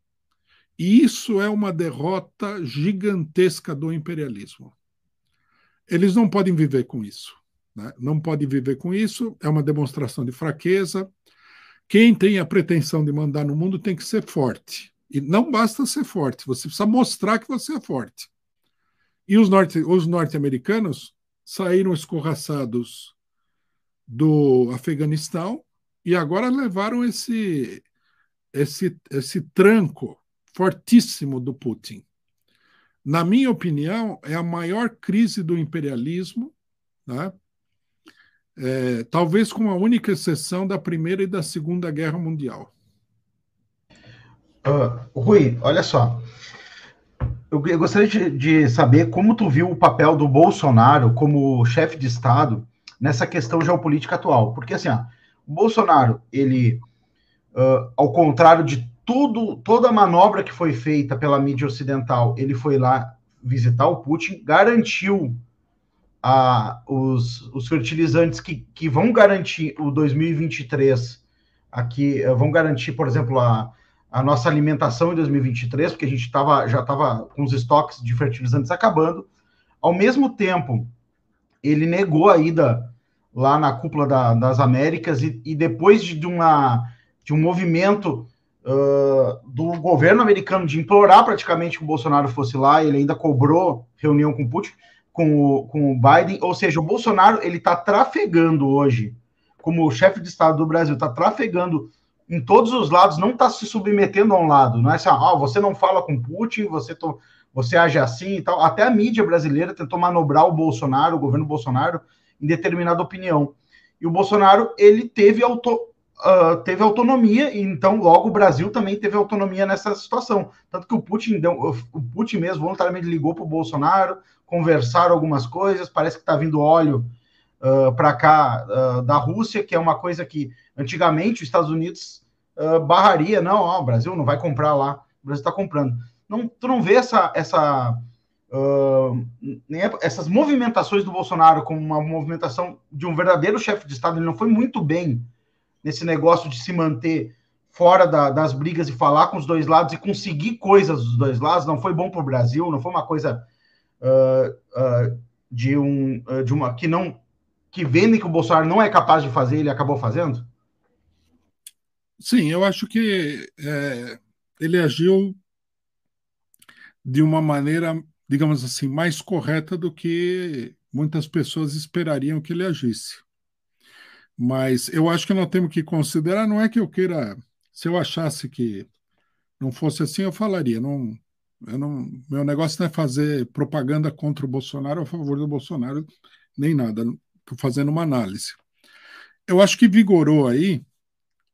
E isso é uma derrota gigantesca do imperialismo. Eles não podem viver com isso. Né? Não podem viver com isso, é uma demonstração de fraqueza. Quem tem a pretensão de mandar no mundo tem que ser forte. E não basta ser forte, você precisa mostrar que você é forte. E os, norte, os norte-americanos saíram escorraçados do Afeganistão e agora levaram esse, esse, esse tranco fortíssimo do Putin. Na minha opinião, é a maior crise do imperialismo, né? É, talvez com a única exceção da Primeira e da Segunda Guerra Mundial. Uh, Rui, olha só. Eu, eu gostaria de, de, saber como tu viu o papel do Bolsonaro como chefe de Estado nessa questão geopolítica atual. Porque, assim, ó, o Bolsonaro, ele, uh, ao contrário de tudo, toda a manobra que foi feita pela mídia ocidental, ele foi lá visitar o Putin, garantiu a, os, os fertilizantes que, que vão garantir o 2023 aqui, eh, vão garantir, por exemplo, a, a nossa alimentação em 2023, porque a gente tava, já estava com os estoques de fertilizantes acabando. Ao mesmo tempo, ele negou a ida lá na cúpula da, das Américas e, e depois de, uma, de um movimento uh, do governo americano de implorar praticamente que o Bolsonaro fosse lá, ele ainda cobrou reunião com Putin, com o, com o Biden, ou seja, o Bolsonaro ele está trafegando hoje, como chefe de Estado do Brasil, está trafegando em todos os lados, não está se submetendo a um lado. Não é assim, ah, você não fala com Putin, você, to, você age assim e tal. Até a mídia brasileira tentou manobrar o Bolsonaro, o governo Bolsonaro, em determinada opinião. E o Bolsonaro, ele teve, auto, uh, teve autonomia, e então logo o Brasil também teve autonomia nessa situação. Tanto que o Putin, deu, o Putin mesmo voluntariamente ligou para o Bolsonaro, conversaram algumas coisas, parece que está vindo óleo uh, para cá uh, da Rússia, que é uma coisa que antigamente os Estados Unidos uh, barraria, não, ó, o Brasil não vai comprar lá, o Brasil está comprando. Não, tu não vê essa, essa essas movimentações do Bolsonaro como uma movimentação de um verdadeiro chefe de Estado, ele não foi muito bem nesse negócio de se manter fora da, das brigas e falar com os dois lados e conseguir coisas dos dois lados, não foi bom para o Brasil, não foi uma coisa uh, uh, de um uh, de uma que não que vendem que o Bolsonaro não é capaz de fazer, ele acabou fazendo? Sim, eu acho que é, ele agiu de uma maneira, digamos assim, mais correta do que muitas pessoas esperariam que ele agisse. Mas eu acho que nós temos que considerar, não é que eu queira, se eu achasse que não fosse assim, eu falaria. Não, eu não, meu negócio não é fazer propaganda contra o Bolsonaro a favor do Bolsonaro, nem nada. Estou fazendo uma análise. Eu acho que vigorou aí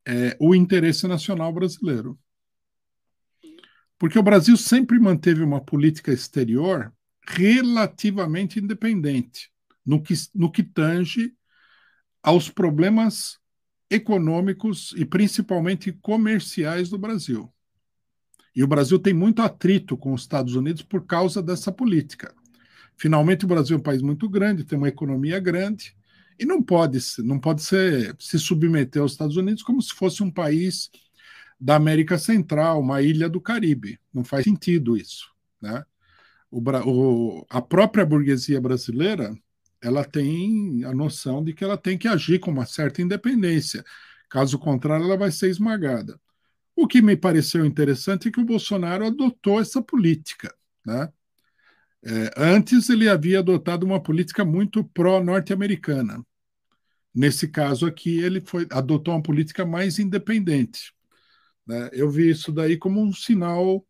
é, o interesse nacional brasileiro. Porque o Brasil sempre manteve uma política exterior relativamente independente no que, no que tange aos problemas econômicos e principalmente comerciais do Brasil. E o Brasil tem muito atrito com os Estados Unidos por causa dessa política. Finalmente, o Brasil é um país muito grande, tem uma economia grande, e não pode, não pode ser, se submeter aos Estados Unidos como se fosse um país da América Central, uma ilha do Caribe. Não faz sentido isso. Né? O, o, a própria burguesia brasileira ela tem a noção de que ela tem que agir com uma certa independência, Caso contrário, ela vai ser esmagada. O que me pareceu interessante é que o Bolsonaro adotou essa política. Né? É, antes, ele havia adotado uma política muito pró-norte-americana. Nesse caso aqui, ele foi, adotou uma política mais independente. Né? Eu vi isso daí como um sinal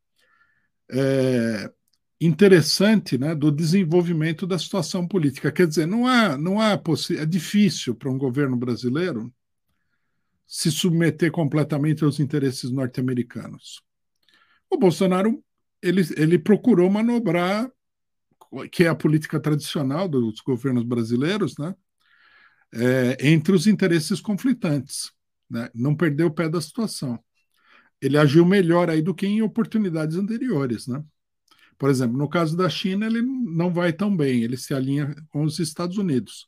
é, interessante né, do desenvolvimento da situação política. Quer dizer, não há, não há é difícil para um governo brasileiro se submeter completamente aos interesses norte-americanos. O Bolsonaro ele, ele procurou manobrar, que é a política tradicional dos governos brasileiros, né, é, entre os interesses conflitantes. Né, não perdeu o pé da situação. Ele agiu melhor aí do que em oportunidades anteriores. Né? Por exemplo, no caso da China, ele não vai tão bem, ele se alinha com os Estados Unidos.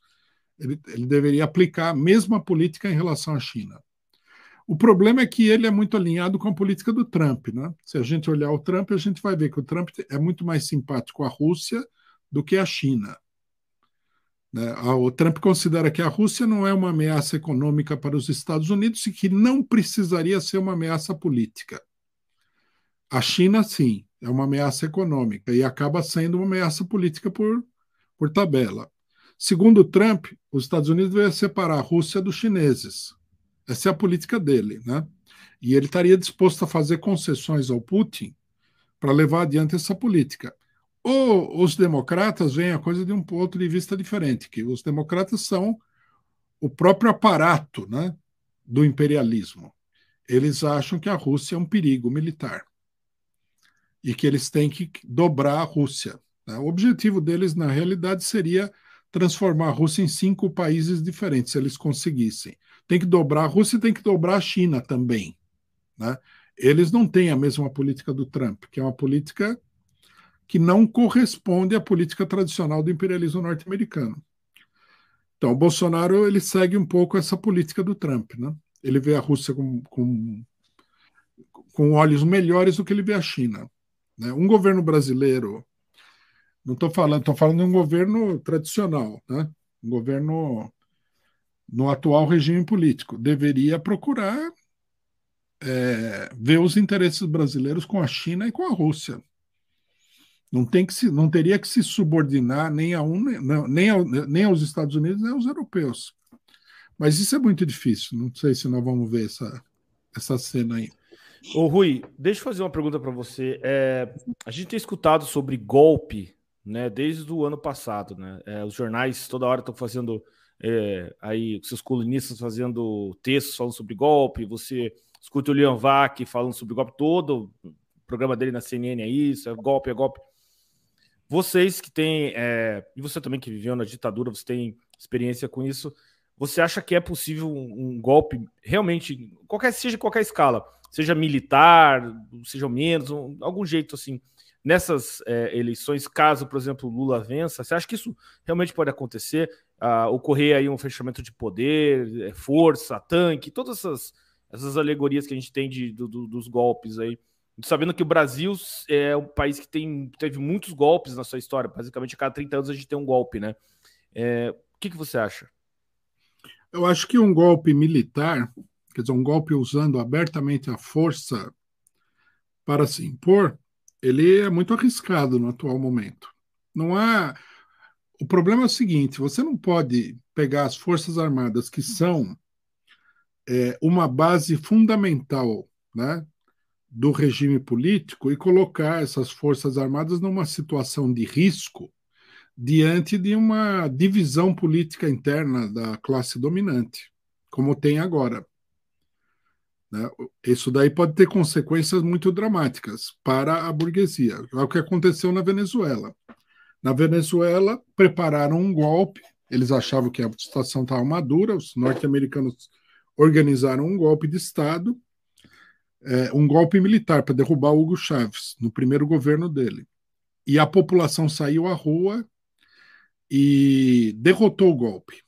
Ele, ele deveria aplicar a mesma política em relação à China. O problema é que ele é muito alinhado com a política do Trump. Né? Se a gente olhar o Trump, a gente vai ver que o Trump é muito mais simpático à Rússia do que à China. Né? O Trump considera que a Rússia não é uma ameaça econômica para os Estados Unidos e que não precisaria ser uma ameaça política. A China, sim, é uma ameaça econômica e acaba sendo uma ameaça política por, por tabela. Segundo Trump, os Estados Unidos devem separar a Rússia dos chineses. Essa é a política dele, né? E ele estaria disposto a fazer concessões ao Putin para levar adiante essa política. Ou os democratas veem a coisa de um ponto de vista diferente, que os democratas são o próprio aparato né, do imperialismo. Eles acham que a Rússia é um perigo militar e que eles têm que dobrar a Rússia. Né? O objetivo deles, na realidade, seria transformar a Rússia em cinco países diferentes, se eles conseguissem tem que dobrar a Rússia e tem que dobrar a China também. Né? Eles não têm a mesma política do Trump, que é uma política que não corresponde à política tradicional do imperialismo norte-americano. Então, o Bolsonaro ele segue um pouco essa política do Trump. Né? Ele vê a Rússia com, com, com olhos melhores do que ele vê a China. Né? Um governo brasileiro, não estou falando, estou falando de um governo tradicional, né? um governo no atual regime político. Deveria procurar é, ver os interesses brasileiros com a China e com a Rússia. Não, tem que se, não teria que se subordinar nem, a um, nem, ao, nem aos Estados Unidos nem aos europeus. Mas isso é muito difícil. Não sei se nós vamos ver essa, essa cena aí. Ô Rui, deixa eu fazer uma pergunta para você. É, a gente tem escutado sobre golpe né, desde o ano passado. Né? É, os jornais toda hora estão fazendo é, aí seus colunistas fazendo textos falando sobre golpe, você escuta o Leon Vac falando sobre golpe, todo o programa dele na CNN é isso, é golpe, é golpe. Vocês que têm, é, e você também que viveu na ditadura, você tem experiência com isso, você acha que é possível um, um golpe realmente, qualquer seja qualquer escala, seja militar, seja menos, um, algum jeito assim, nessas é, eleições, caso, por exemplo, Lula vença, você acha que isso realmente pode acontecer? uh, ocorrer aí um fechamento de poder, é, força, tanque, todas essas, essas alegorias que a gente tem de, do, do, dos golpes aí. Sabendo que o Brasil é um país que tem, teve muitos golpes na sua história, basicamente a cada 30 anos a gente tem um golpe, né? É, o que, que você acha? Eu acho que um golpe militar, quer dizer, um golpe usando abertamente a força para se impor, ele é muito arriscado no atual momento. Não há o problema é o seguinte: você não pode pegar as Forças Armadas, que são é, uma base fundamental né, do regime político, e colocar essas Forças Armadas numa situação de risco diante de uma divisão política interna da classe dominante, como tem agora. Né? Isso daí pode ter consequências muito dramáticas para a burguesia. É o que aconteceu na Venezuela. Na Venezuela, prepararam um golpe. Eles achavam que a situação estava madura. Os norte-americanos organizaram um golpe de Estado, é, um golpe militar para derrubar Hugo Chávez, no primeiro governo dele. E a população saiu à rua e derrotou o golpe.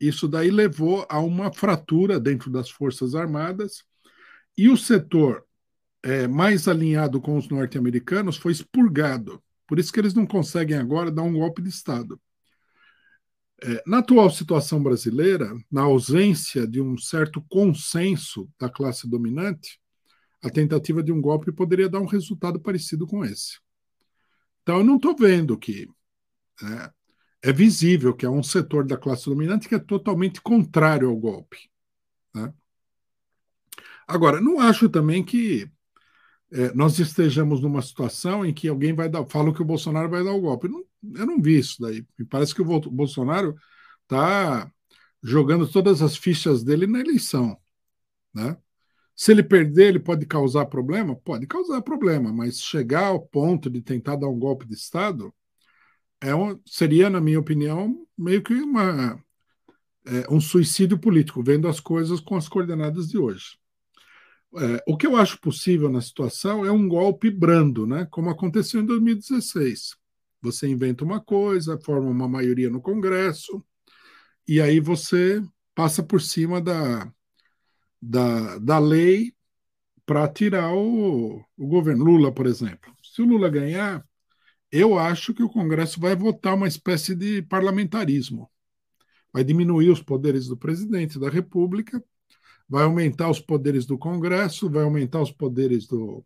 Isso daí levou a uma fratura dentro das Forças Armadas e o setor é, mais alinhado com os norte-americanos foi expurgado. Por isso que eles não conseguem agora dar um golpe de Estado. É, na atual situação brasileira, na ausência de um certo consenso da classe dominante, a tentativa de um golpe poderia dar um resultado parecido com esse. Então, eu não estou vendo que. Né, é visível que há um setor da classe dominante que é totalmente contrário ao golpe. Né? Agora, não acho também que é, nós estejamos numa situação em que alguém vai dar, fala que o Bolsonaro vai dar o golpe. Não, eu não vi isso daí. Me parece que o Bolsonaro está jogando todas as fichas dele na eleição. Né? Se ele perder, ele pode causar problema? Pode causar problema, mas chegar ao ponto de tentar dar um golpe de Estado é um, seria, na minha opinião, meio que uma, é, um suicídio político, vendo as coisas com as coordenadas de hoje. É, o que eu acho possível na situação é um golpe brando, né? como aconteceu em 2016. Você inventa uma coisa, forma uma maioria no Congresso, e aí você passa por cima da, da, da lei para tirar o, o governo. Lula, por exemplo. Se o Lula ganhar, eu acho que o Congresso vai votar uma espécie de parlamentarismo. Vai diminuir os poderes do presidente da República vai aumentar os poderes do Congresso, vai aumentar os poderes do.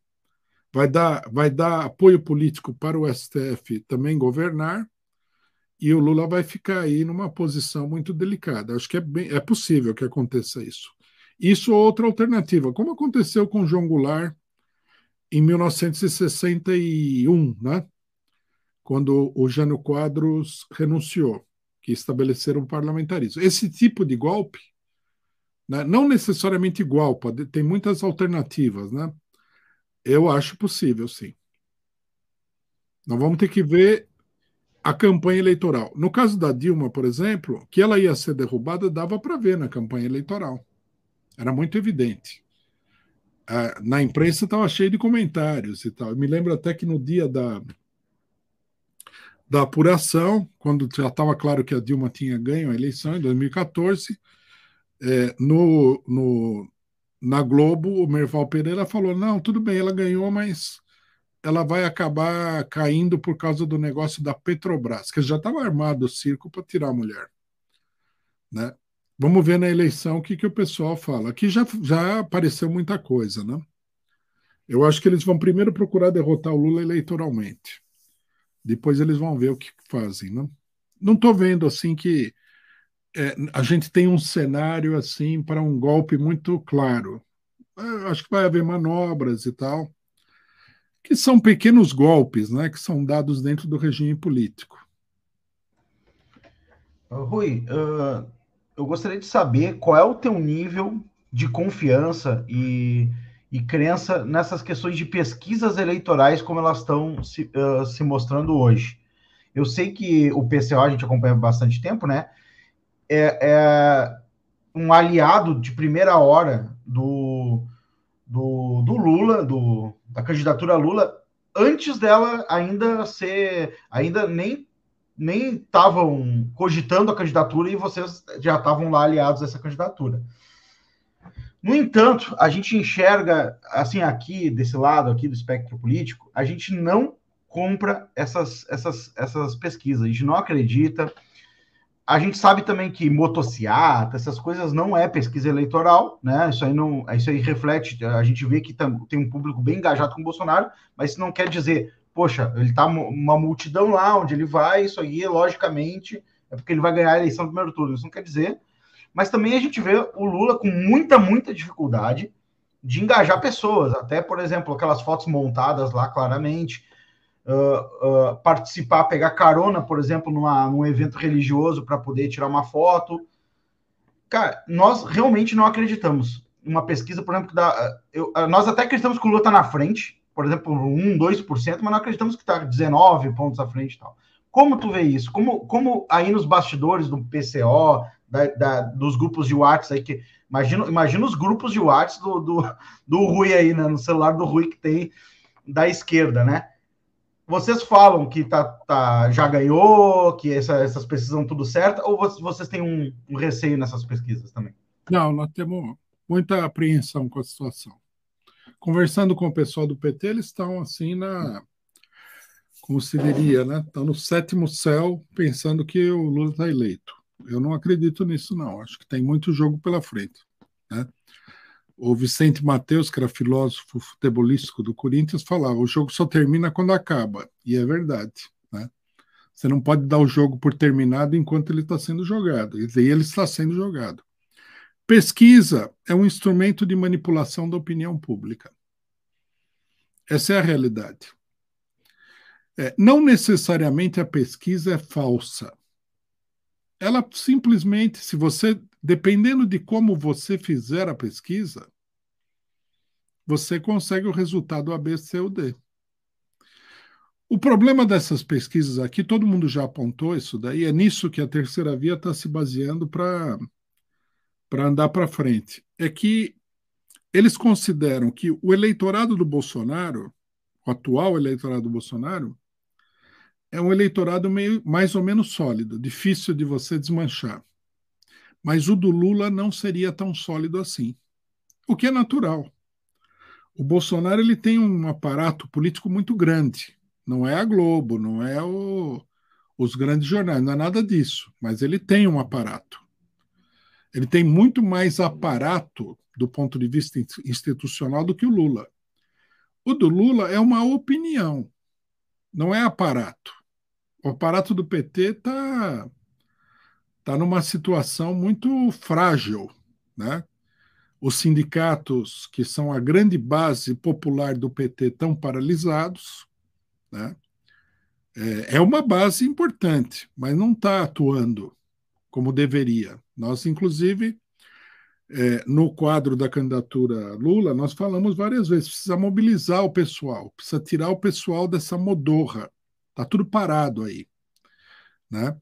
Vai dar, vai dar apoio político para o STF também governar, e o Lula vai ficar aí numa posição muito delicada. Acho que é, bem, é possível que aconteça isso. Isso ou outra alternativa, como aconteceu com João Goulart em 1961, né? quando o Jânio Quadros renunciou, que estabeleceram o parlamentarismo. Esse tipo de golpe né? Não necessariamente igual, pode, tem muitas alternativas, né? Eu acho possível, sim. Nós vamos ter que ver a campanha eleitoral. No caso da Dilma, por exemplo, que ela ia ser derrubada, dava para ver na campanha eleitoral. Era muito evidente. Na imprensa estava cheio de comentários e tal. Eu me lembro até que no dia da, da apuração, quando já estava claro que a Dilma tinha ganho a eleição, em 2014, é, no, no, na Globo, o Merval Pereira falou: não, tudo bem, ela ganhou, mas ela vai acabar caindo por causa do negócio da Petrobras, que já estava armado o circo para tirar a mulher. Né? Vamos ver na eleição o que, que o pessoal fala. Aqui já, já apareceu muita coisa, né? Eu acho que eles vão primeiro procurar derrotar o Lula eleitoralmente. Depois eles vão ver o que fazem, né? Não estou vendo assim que é, a gente tem um cenário assim para um golpe muito claro. Eu acho que vai haver manobras e tal, que são pequenos golpes, né, que são dados dentro do regime político. Rui, uh, eu gostaria de saber qual é o teu nível de confiança e, e crença nessas questões de pesquisas eleitorais como elas estão se, uh, se mostrando hoje. Eu sei que o PCO a gente acompanha há bastante tempo, né? É, é um aliado de primeira hora do, do, do Lula, do, da candidatura Lula, antes dela ainda ser, ainda nem nem estavam cogitando a candidatura e vocês já estavam lá aliados a essa candidatura. No entanto, a gente enxerga, assim, aqui, desse lado aqui do espectro político, a gente não compra essas, essas, essas pesquisas, a gente não acredita, a gente sabe também que motociata, essas coisas não é pesquisa eleitoral, né? Isso aí não, isso aí reflete, a gente vê que tem um público bem engajado com o Bolsonaro, mas isso não quer dizer, poxa, ele tá uma multidão lá onde ele vai, isso aí, logicamente, é porque ele vai ganhar a eleição do primeiro turno, isso não quer dizer. Mas também a gente vê o Lula com muita, muita dificuldade de engajar pessoas, até, por exemplo, aquelas fotos montadas lá claramente, uh, participar, pegar carona, por exemplo, numa, num evento religioso para poder tirar uma foto. Cara, nós realmente não acreditamos. Uma pesquisa, por exemplo, da, eu, nós até acreditamos que o Lula está na frente, por exemplo, 1, 2%, mas não acreditamos que está 19 pontos à frente e tal. Como tu vê isso? Como, como aí nos bastidores do PCO, da, da, dos grupos de WhatsApp aí que. Imagina, imagina os grupos de WhatsApp do, do, do Rui aí, né? No celular do Rui que tem da esquerda, né? Vocês falam que tá, tá, já ganhou, que essa, essas pesquisas tudo certo, ou vocês têm um, um, receio nessas pesquisas também? Não, nós temos muita apreensão com a situação. Conversando com o pessoal do PT, eles estão assim na. Como se diria, né? Estão no sétimo céu, pensando que o Lula está eleito. Eu não acredito nisso, não. Acho que tem muito jogo pela frente. Né? O Vicente Mateus, que era filósofo futebolístico do Corinthians, falava: o jogo só termina quando acaba. E é verdade. Né? Você não pode dar o jogo por terminado enquanto ele está sendo jogado. E ele está sendo jogado. Pesquisa é um instrumento de manipulação da opinião pública. Essa é a realidade. É, não necessariamente a pesquisa é falsa. Ela simplesmente, se você, dependendo de como você fizer a pesquisa, você consegue o resultado A, B, C ou D. O problema dessas pesquisas aqui, todo mundo já apontou isso daí, é nisso que a terceira via está se baseando para para andar para frente, é que eles consideram que o eleitorado do Bolsonaro, o atual eleitorado do Bolsonaro, é um eleitorado meio, mais ou menos sólido, difícil de você desmanchar. Mas o do Lula não seria tão sólido assim, o que é natural. O Bolsonaro ele tem um aparato político muito grande. Não é a Globo, não é o, os grandes jornais, não é nada disso. Mas ele tem um aparato. Ele tem muito mais aparato do ponto de vista institucional do que o Lula. O do Lula é uma opinião, não é aparato. O aparato do PT está tá numa situação muito frágil, né? Os sindicatos, que são a grande base popular do PT, estão paralisados, né? É, é uma base importante, mas não está atuando como deveria. Nós, inclusive, é, no quadro da candidatura Lula, nós falamos várias vezes: precisa mobilizar o pessoal, precisa tirar o pessoal dessa modorra. Está tudo parado aí. Né?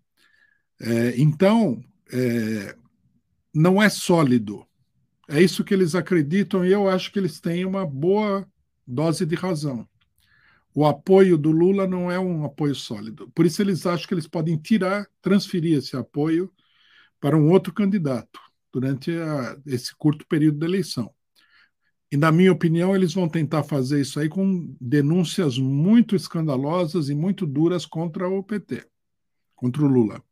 É, então, é, não é sólido. É isso que eles acreditam e eu acho que eles têm uma boa dose de razão. O apoio do Lula não é um apoio sólido. Por isso eles acham que eles podem tirar, transferir esse apoio para um outro candidato durante a, esse curto período da eleição. E, na minha opinião, eles vão tentar fazer isso aí com denúncias muito escandalosas e muito duras contra o PT, contra o Lula.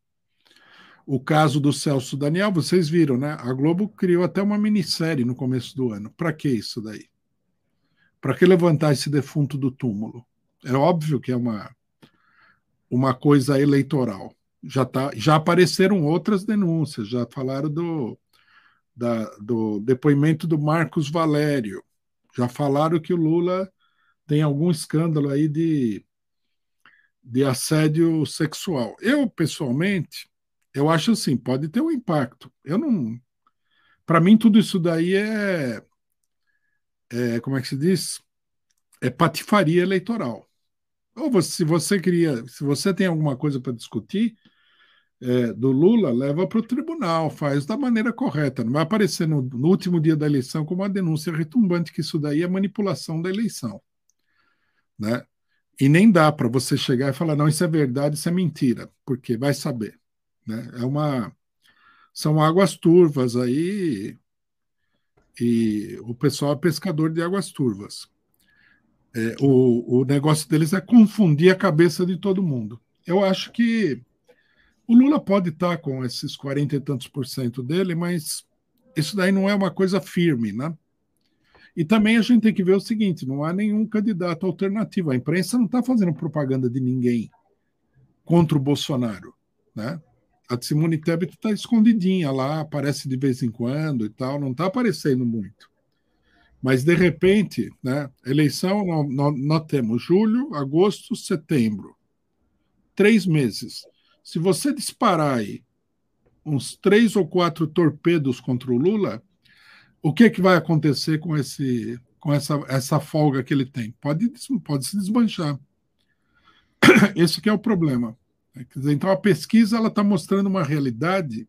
O caso do Celso Daniel, vocês viram, né? A Globo criou até uma minissérie no começo do ano. Para que isso daí? Para que levantar esse defunto do túmulo? É óbvio que é uma, uma coisa eleitoral já, tá, já apareceram outras denúncias, já falaram do, da, do depoimento do Marcos Valério, já falaram que o Lula tem algum escândalo aí de, de assédio sexual. Eu, pessoalmente, eu acho assim, pode ter um impacto. Eu não. Para mim, tudo isso daí é, é. Como é que se diz? É patifaria eleitoral. Ou você, se você queria, se você tem alguma coisa para discutir, é, do Lula, leva para o tribunal, faz da maneira correta. Não vai aparecer no, no, último dia da eleição como uma denúncia retumbante que isso daí é manipulação da eleição. Né? E nem dá para você chegar e falar, não, isso é verdade, isso é mentira, porque vai saber. Né? É uma. São águas turvas aí, e o pessoal é pescador de águas turvas. É, o, o negócio deles é confundir a cabeça de todo mundo. Eu acho que o Lula pode estar com esses 40 e tantos por cento dele, mas isso daí não é uma coisa firme, né? E também a gente tem que ver o seguinte: não há nenhum candidato alternativo. A imprensa não está fazendo propaganda de ninguém contra o Bolsonaro, né? A Simone Tebet está escondidinha lá, aparece de vez em quando e tal, não está aparecendo muito. Mas, de repente, né, eleição, nós, nós temos julho, agosto, setembro. Três meses. Se você disparar aí uns três ou quatro torpedos contra o Lula, o que, é que vai acontecer com, esse, com essa, essa folga que ele tem? Pode, pode se desmanchar. Esse que é o problema. Dizer, então a pesquisa ela está mostrando uma realidade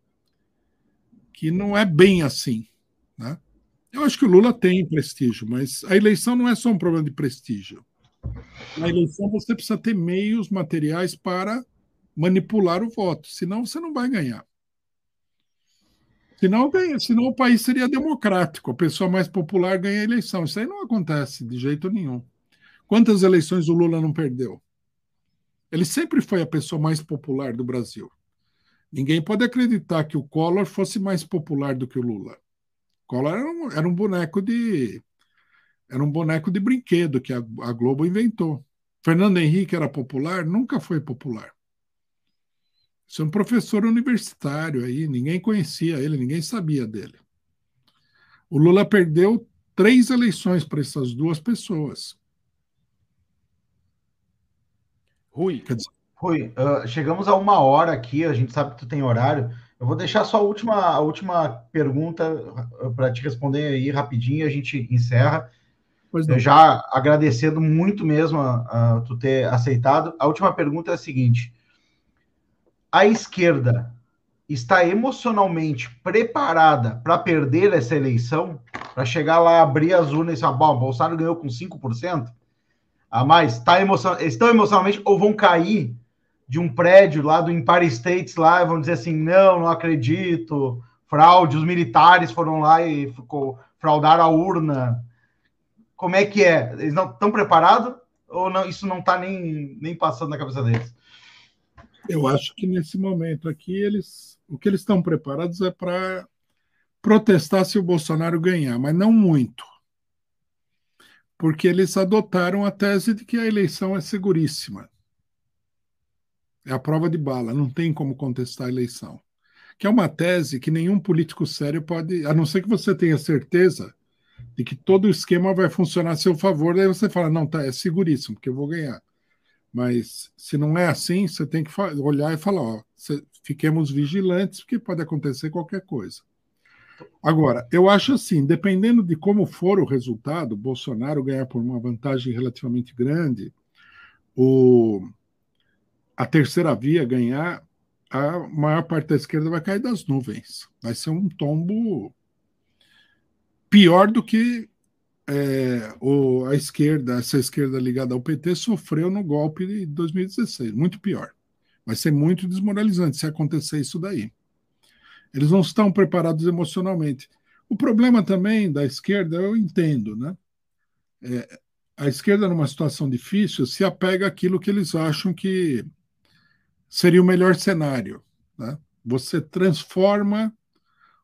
que não é bem assim. Né? Eu acho que o Lula tem prestígio, mas a eleição não é só um problema de prestígio. Na eleição você precisa ter meios materiais para manipular o voto, senão você não vai ganhar. Senão, ganha, senão o país seria democrático, a pessoa mais popular ganha a eleição. Isso aí não acontece de jeito nenhum. Quantas eleições o Lula não perdeu? Ele sempre foi a pessoa mais popular do Brasil. Ninguém pode acreditar que o Collor fosse mais popular do que o Lula. Collor era um, era um boneco de era um boneco de brinquedo que a, a Globo inventou. Fernando Henrique era popular? Nunca foi popular. Isso é um professor universitário aí, ninguém conhecia ele, ninguém sabia dele. O Lula perdeu três eleições para essas duas pessoas. Rui. Rui uh, chegamos a uma hora aqui, a gente sabe que tu tem horário. Eu vou deixar só a última, a última pergunta uh, para te responder aí rapidinho, a gente encerra. Já agradecendo muito mesmo a, a, tu ter aceitado. A última pergunta é a seguinte: a esquerda está emocionalmente preparada para perder essa eleição, para chegar lá, abrir as urnas e falar, bom, Bolsonaro ganhou com 5% a mais, tá emocion... estão emocionalmente ou vão cair de um prédio lá do Empire States lá, vão dizer assim, não, não acredito, fraude, os militares foram lá e ficou, fraudaram a urna. Como é que é? Eles não estão preparados ou não, isso não está nem, nem passando na cabeça deles? Eu acho que nesse momento aqui eles o que eles estão preparados é para protestar se o Bolsonaro ganhar, mas não muito. Porque eles adotaram a tese de que a eleição é seguríssima. É a prova de bala, não tem como contestar a eleição. Que é uma tese que nenhum político sério pode, a não ser que você tenha certeza de que todo o esquema vai funcionar a seu favor, daí você fala, não, tá, é seguríssimo, porque eu vou ganhar. Mas se não é assim, você tem que olhar e falar, ó, fiquemos vigilantes, porque pode acontecer qualquer coisa. Agora, eu acho assim, dependendo de como for o resultado, Bolsonaro ganhar por uma vantagem relativamente grande, o, a terceira via ganhar, a maior parte da esquerda vai cair das nuvens. Vai ser um tombo pior do que é, o, a esquerda, essa esquerda ligada ao PT, sofreu no golpe de 2016. Muito pior. Vai ser muito desmoralizante se acontecer isso daí. Eles não estão preparados emocionalmente. O problema também da esquerda, eu entendo, né? É, a esquerda, numa situação difícil, se apega àquilo que eles acham que seria o melhor cenário. Né? Você transforma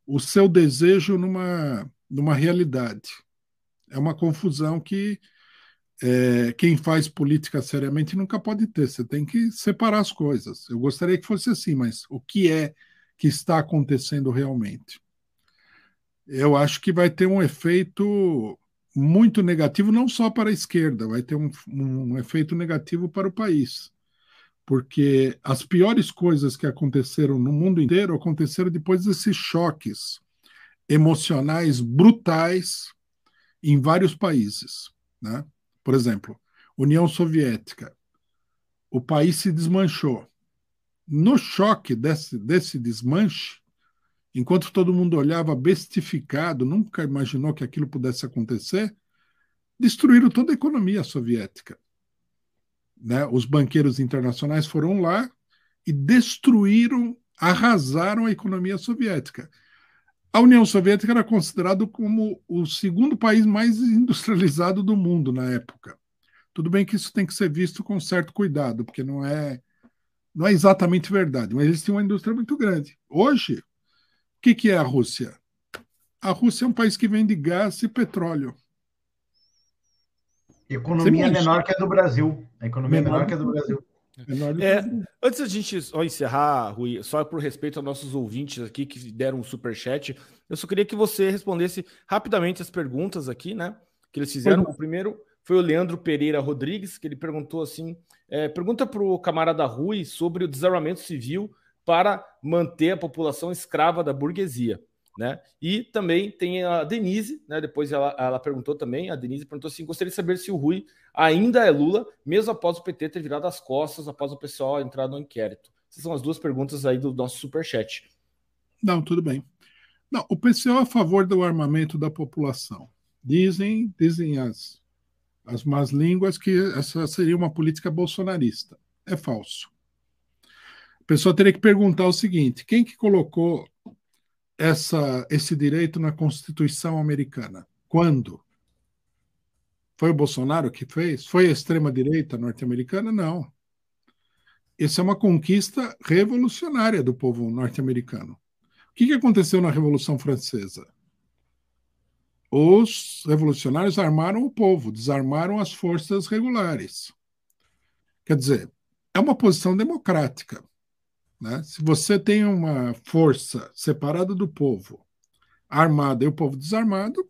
o seu desejo numa, numa realidade é uma confusão que é, quem faz política seriamente nunca pode ter. Você tem que separar as coisas. Eu gostaria que fosse assim, mas o que é que está acontecendo realmente? Eu acho que vai ter um efeito muito negativo, não só para a esquerda, vai ter um, um efeito negativo para o país. Porque as piores coisas que aconteceram no mundo inteiro aconteceram depois desses choques emocionais brutais em vários países. Né? Por exemplo, União Soviética. O país se desmanchou. No choque desse, desse desmanche, enquanto todo mundo olhava bestificado, nunca imaginou que aquilo pudesse acontecer, destruíram toda a economia soviética. Né? Os banqueiros internacionais foram lá e destruíram, arrasaram a economia soviética. A União Soviética era considerado como o segundo país mais industrializado do mundo na época. Tudo bem que isso tem que ser visto com certo cuidado, porque não é não é exatamente verdade, mas eles tinham uma indústria muito grande. Hoje, o que, que é a Rússia? A Rússia é um país que vende gás e petróleo. Economia menor que a do Brasil. A economia menor, menor que a do Brasil. É, antes da gente só encerrar, Rui, só por respeito aos nossos ouvintes aqui que deram um super chat, eu só queria que você respondesse rapidamente as perguntas aqui, né? Que eles fizeram. O primeiro foi o Leandro Pereira Rodrigues, que ele perguntou assim: é, pergunta para o camarada Rui sobre o desarmamento civil para manter a população escrava da burguesia. Né? E também tem a Denise, né? Depois ela, ela perguntou também, a Denise perguntou assim: gostaria de saber se o Rui ainda é Lula, mesmo após o PT ter virado as costas, após o pessoal entrar no inquérito. Essas são as duas perguntas aí do nosso superchat. Não, tudo bem. Não, o PCO é a favor do armamento da população. Dizem, dizem as, as más línguas que essa seria uma política bolsonarista. É falso. A pessoa teria que perguntar o seguinte: quem que colocou essa, esse direito na Constituição americana? Quando? Foi o Bolsonaro que fez? Foi a extrema-direita norte-americana? Não. Essa é uma conquista revolucionária do povo norte-americano. O que, que aconteceu na Revolução Francesa? Os revolucionários armaram o povo, desarmaram as forças regulares. Quer dizer, é uma posição democrática. Né? Se você tem uma força separada do povo, armada e o povo desarmado,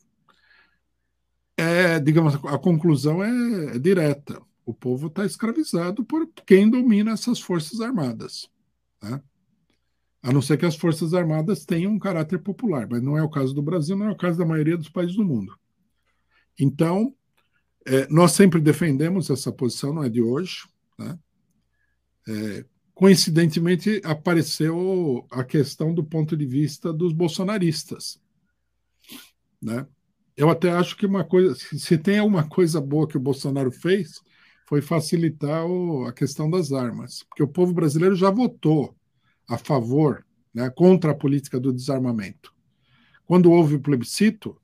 é, digamos, a conclusão é, é direta. O povo está escravizado por quem domina essas forças armadas. Né? A não ser que as forças armadas tenham um caráter popular, mas não é o caso do Brasil, não é o caso da maioria dos países do mundo. Então, é, nós sempre defendemos essa posição, não é de hoje. Né? É, coincidentemente, apareceu a questão do ponto de vista dos bolsonaristas. Né? Eu até acho que uma coisa, se tem alguma coisa boa que o Bolsonaro fez, foi facilitar o, a questão das armas, porque o povo brasileiro já votou a favor, né, contra a política do desarmamento. Quando houve o plebiscito,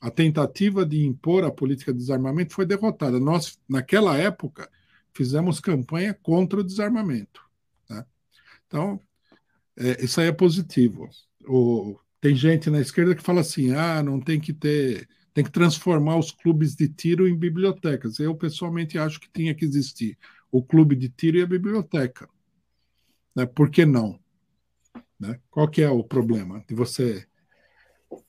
a tentativa de impor a política de desarmamento foi derrotada. Nós, naquela época, fizemos campanha contra o desarmamento. Né? Então, é, isso aí é positivo. O, tem gente na esquerda que fala assim: ah, não tem que ter, tem que transformar os clubes de tiro em bibliotecas. Eu, pessoalmente, acho que tinha que existir o clube de tiro e a biblioteca. Né? Por que não? Né? Qual que é o problema de você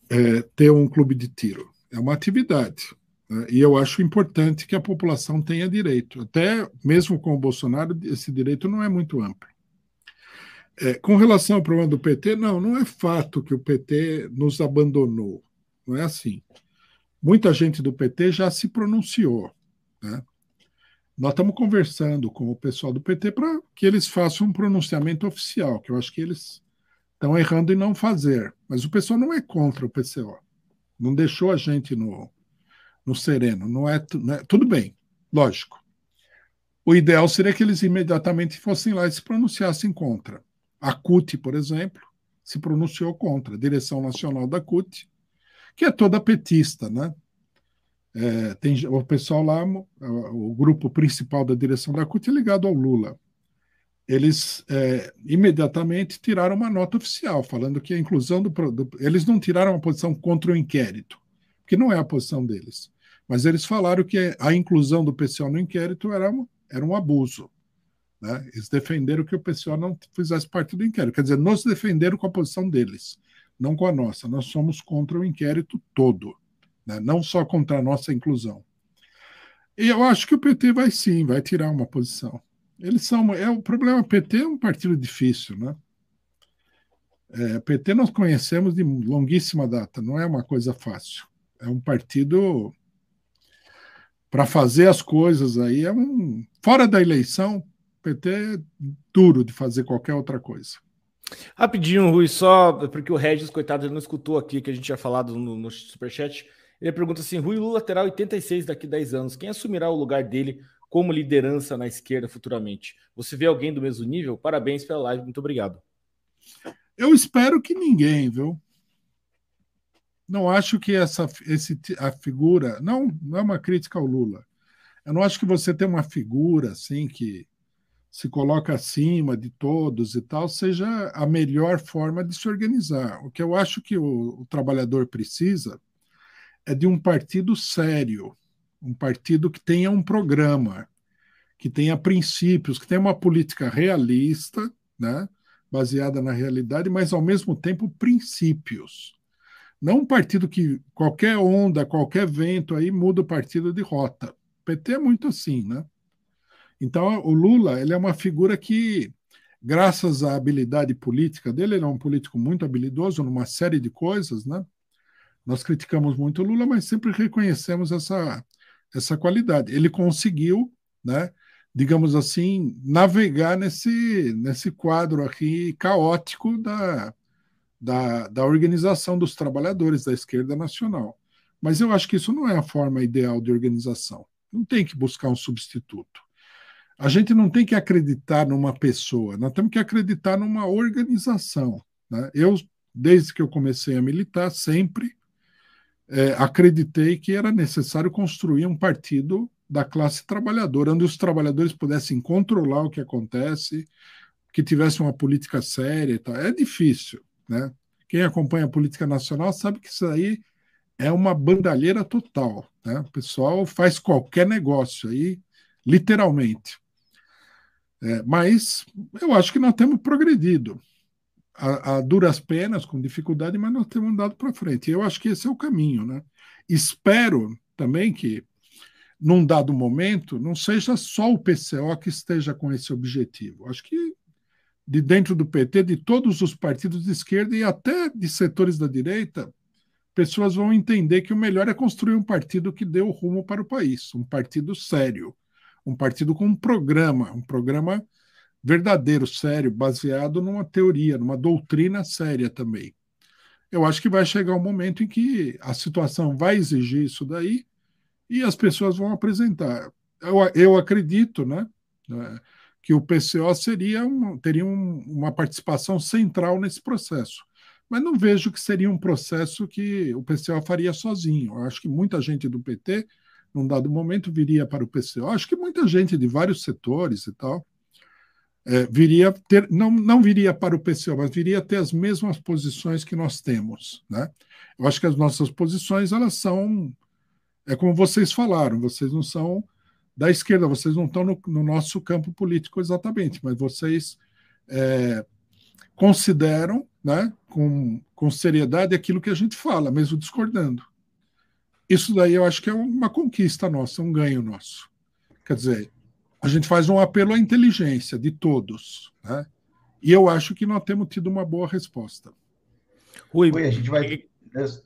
é, ter um clube de tiro? É uma atividade. Né? E eu acho importante que a população tenha direito. Até mesmo com o Bolsonaro, esse direito não é muito amplo. É, com relação ao problema do PT, não, não é fato que o PT nos abandonou. Não é assim. Muita gente do PT já se pronunciou. Né? Nós estamos conversando com o pessoal do PT para que eles façam um pronunciamento oficial, que eu acho que eles estão errando em não fazer. Mas o pessoal não é contra o PCO. Não deixou a gente no, no sereno. Não é, não é, tudo bem, lógico. O ideal seria que eles imediatamente fossem lá e se pronunciassem contra. A CUT, por exemplo, se pronunciou contra, a direção nacional da CUT, que é toda petista, né? É, tem o pessoal lá, o grupo principal da direção da CUT é ligado ao Lula. Eles é, imediatamente tiraram uma nota oficial falando que a inclusão do, do, Eles não tiraram uma posição contra o inquérito, que não é a posição deles. Mas eles falaram que a inclusão do PCO no inquérito era, era um abuso. Né? Eles defenderam que o PCO não fizesse parte do inquérito. Quer dizer, nos defenderam com a posição deles, não com a nossa. Nós somos contra o inquérito todo né? não só contra a nossa inclusão. E eu acho que o PT vai sim, vai tirar uma posição. Eles são. É, o problema, o PT é um partido difícil, né? É, PT nós conhecemos de longuíssima data, não é uma coisa fácil. É um partido para fazer as coisas aí é um fora da eleição, PT é duro de fazer qualquer outra coisa. Rapidinho, Rui, só porque o Regis, coitado, ele não escutou aqui que a gente tinha falado no, no Superchat. Ele pergunta assim: Rui Lula terá 86 daqui a 10 anos. Quem assumirá o lugar dele como liderança na esquerda futuramente? Você vê alguém do mesmo nível? Parabéns pela live, muito obrigado. Eu espero que ninguém, viu? Não acho que essa esse, a figura. Não, não é uma crítica ao Lula. Eu não acho que você tem uma figura assim que se coloca acima de todos e tal, seja a melhor forma de se organizar. O que eu acho que o, o trabalhador precisa é de um partido sério, um partido que tenha um programa, que tenha princípios, que tenha uma política realista, né, baseada na realidade, mas ao mesmo tempo princípios. Não um partido que qualquer onda, qualquer vento aí muda o partido de rota. O PT é muito assim, né? Então, o Lula, ele é uma figura que, graças à habilidade política dele, ele é um político muito habilidoso numa série de coisas, né? Nós criticamos muito o Lula, mas sempre reconhecemos essa, essa qualidade. Ele conseguiu, né, digamos assim, navegar nesse, nesse quadro aqui caótico da, da, da organização dos trabalhadores da esquerda nacional. Mas eu acho que isso não é a forma ideal de organização. Não tem que buscar um substituto. A gente não tem que acreditar numa pessoa, nós temos que acreditar numa organização. Né? Eu, desde que eu comecei a militar, sempre é, acreditei que era necessário construir um partido da classe trabalhadora, onde os trabalhadores pudessem controlar o que acontece, que tivesse uma política séria e tal. É difícil, né? Quem acompanha a política nacional sabe que isso aí é uma bandalheira total, né? O pessoal faz qualquer negócio aí, literalmente. É, mas eu acho que nós temos progredido. A, a, duras penas, com dificuldade, mas nós temos andado para frente. Eu acho que esse é o caminho. Né? Espero também que, num dado momento, não seja só o PCO que esteja com esse objetivo. Acho que de dentro do PT, de todos os partidos de esquerda e até de setores da direita, pessoas vão entender que o melhor é construir um partido que dê o rumo para o país, um partido sério, um partido com um programa, um programa verdadeiro, sério, baseado numa teoria, numa doutrina séria também. Eu acho que vai chegar um momento em que a situação vai exigir isso daí e as pessoas vão apresentar. Eu, eu acredito, né, né que o PCO seria um, teria um, uma participação central nesse processo. Mas não vejo que seria um processo que o PCO faria sozinho. Eu acho que muita gente do PT num dado momento, viria para o PCO. Acho que muita gente de vários setores e tal é, viria ter, não, não viria para o PCO, mas viria ter as mesmas posições que nós temos. Né? Eu acho que as nossas posições, elas são, é como vocês falaram, vocês não são da esquerda, vocês não estão no, no nosso campo político exatamente, mas vocês é, consideram né, com, com seriedade aquilo que a gente fala, mesmo discordando. Isso daí eu acho que é uma conquista nossa, um ganho nosso. Quer dizer, a gente faz um apelo à inteligência de todos, né? E eu acho que nós temos tido uma boa resposta. Rui, Rui a gente vai.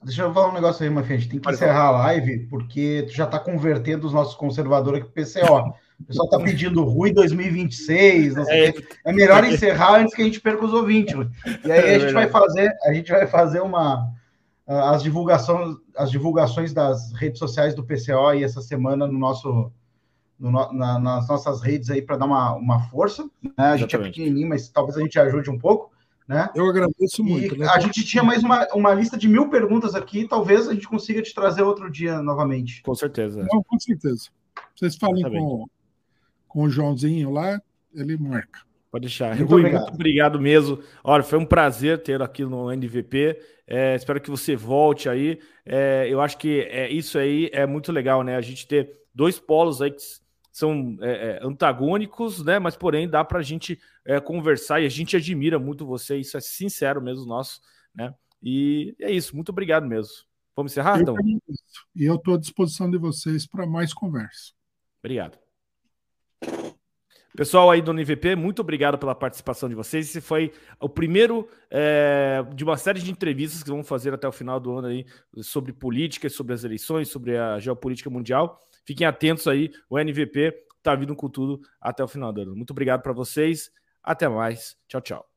Deixa eu falar um negócio aí, Mafia. A gente tem que encerrar a live, porque tu já está convertendo os nossos conservadores aqui para PCO. O pessoal está pedindo Rui 2026, não sei é, é melhor encerrar antes que a gente perca os ouvintes. E aí a é gente vai fazer, a gente vai fazer uma, as divulgações, as divulgações das redes sociais do PCO aí essa semana no nosso, no, na, nas nossas redes aí para dar uma, uma força. Né? A gente é pequenininho, mas talvez a gente ajude um pouco. Né? Eu agradeço muito. Né? A gente tinha mais uma, uma lista de mil perguntas aqui, talvez a gente consiga te trazer outro dia novamente. Com certeza. Não, com certeza. Vocês falem com, com o Joãozinho lá, ele marca. Pode deixar. Muito Rui, obrigado. muito obrigado mesmo. Olha, foi um prazer ter aqui no NVP. É, espero que você volte aí. É, eu acho que é, isso aí é muito legal, né? A gente ter dois polos aí que são é, é, antagônicos, né? Mas porém dá para a gente é, conversar e a gente admira muito você. Isso é sincero mesmo nosso, né? E é isso. Muito obrigado mesmo. Vamos encerrar, então? E eu estou à disposição de vocês para mais conversa. Obrigado. Pessoal aí do NVP, muito obrigado pela participação de vocês. Esse foi o primeiro é, de uma série de entrevistas que vamos fazer até o final do ano aí sobre política, sobre as eleições, sobre a geopolítica mundial. Fiquem atentos aí, o NVP está vindo com tudo até o final do ano. Muito obrigado para vocês. Até mais. Tchau, tchau.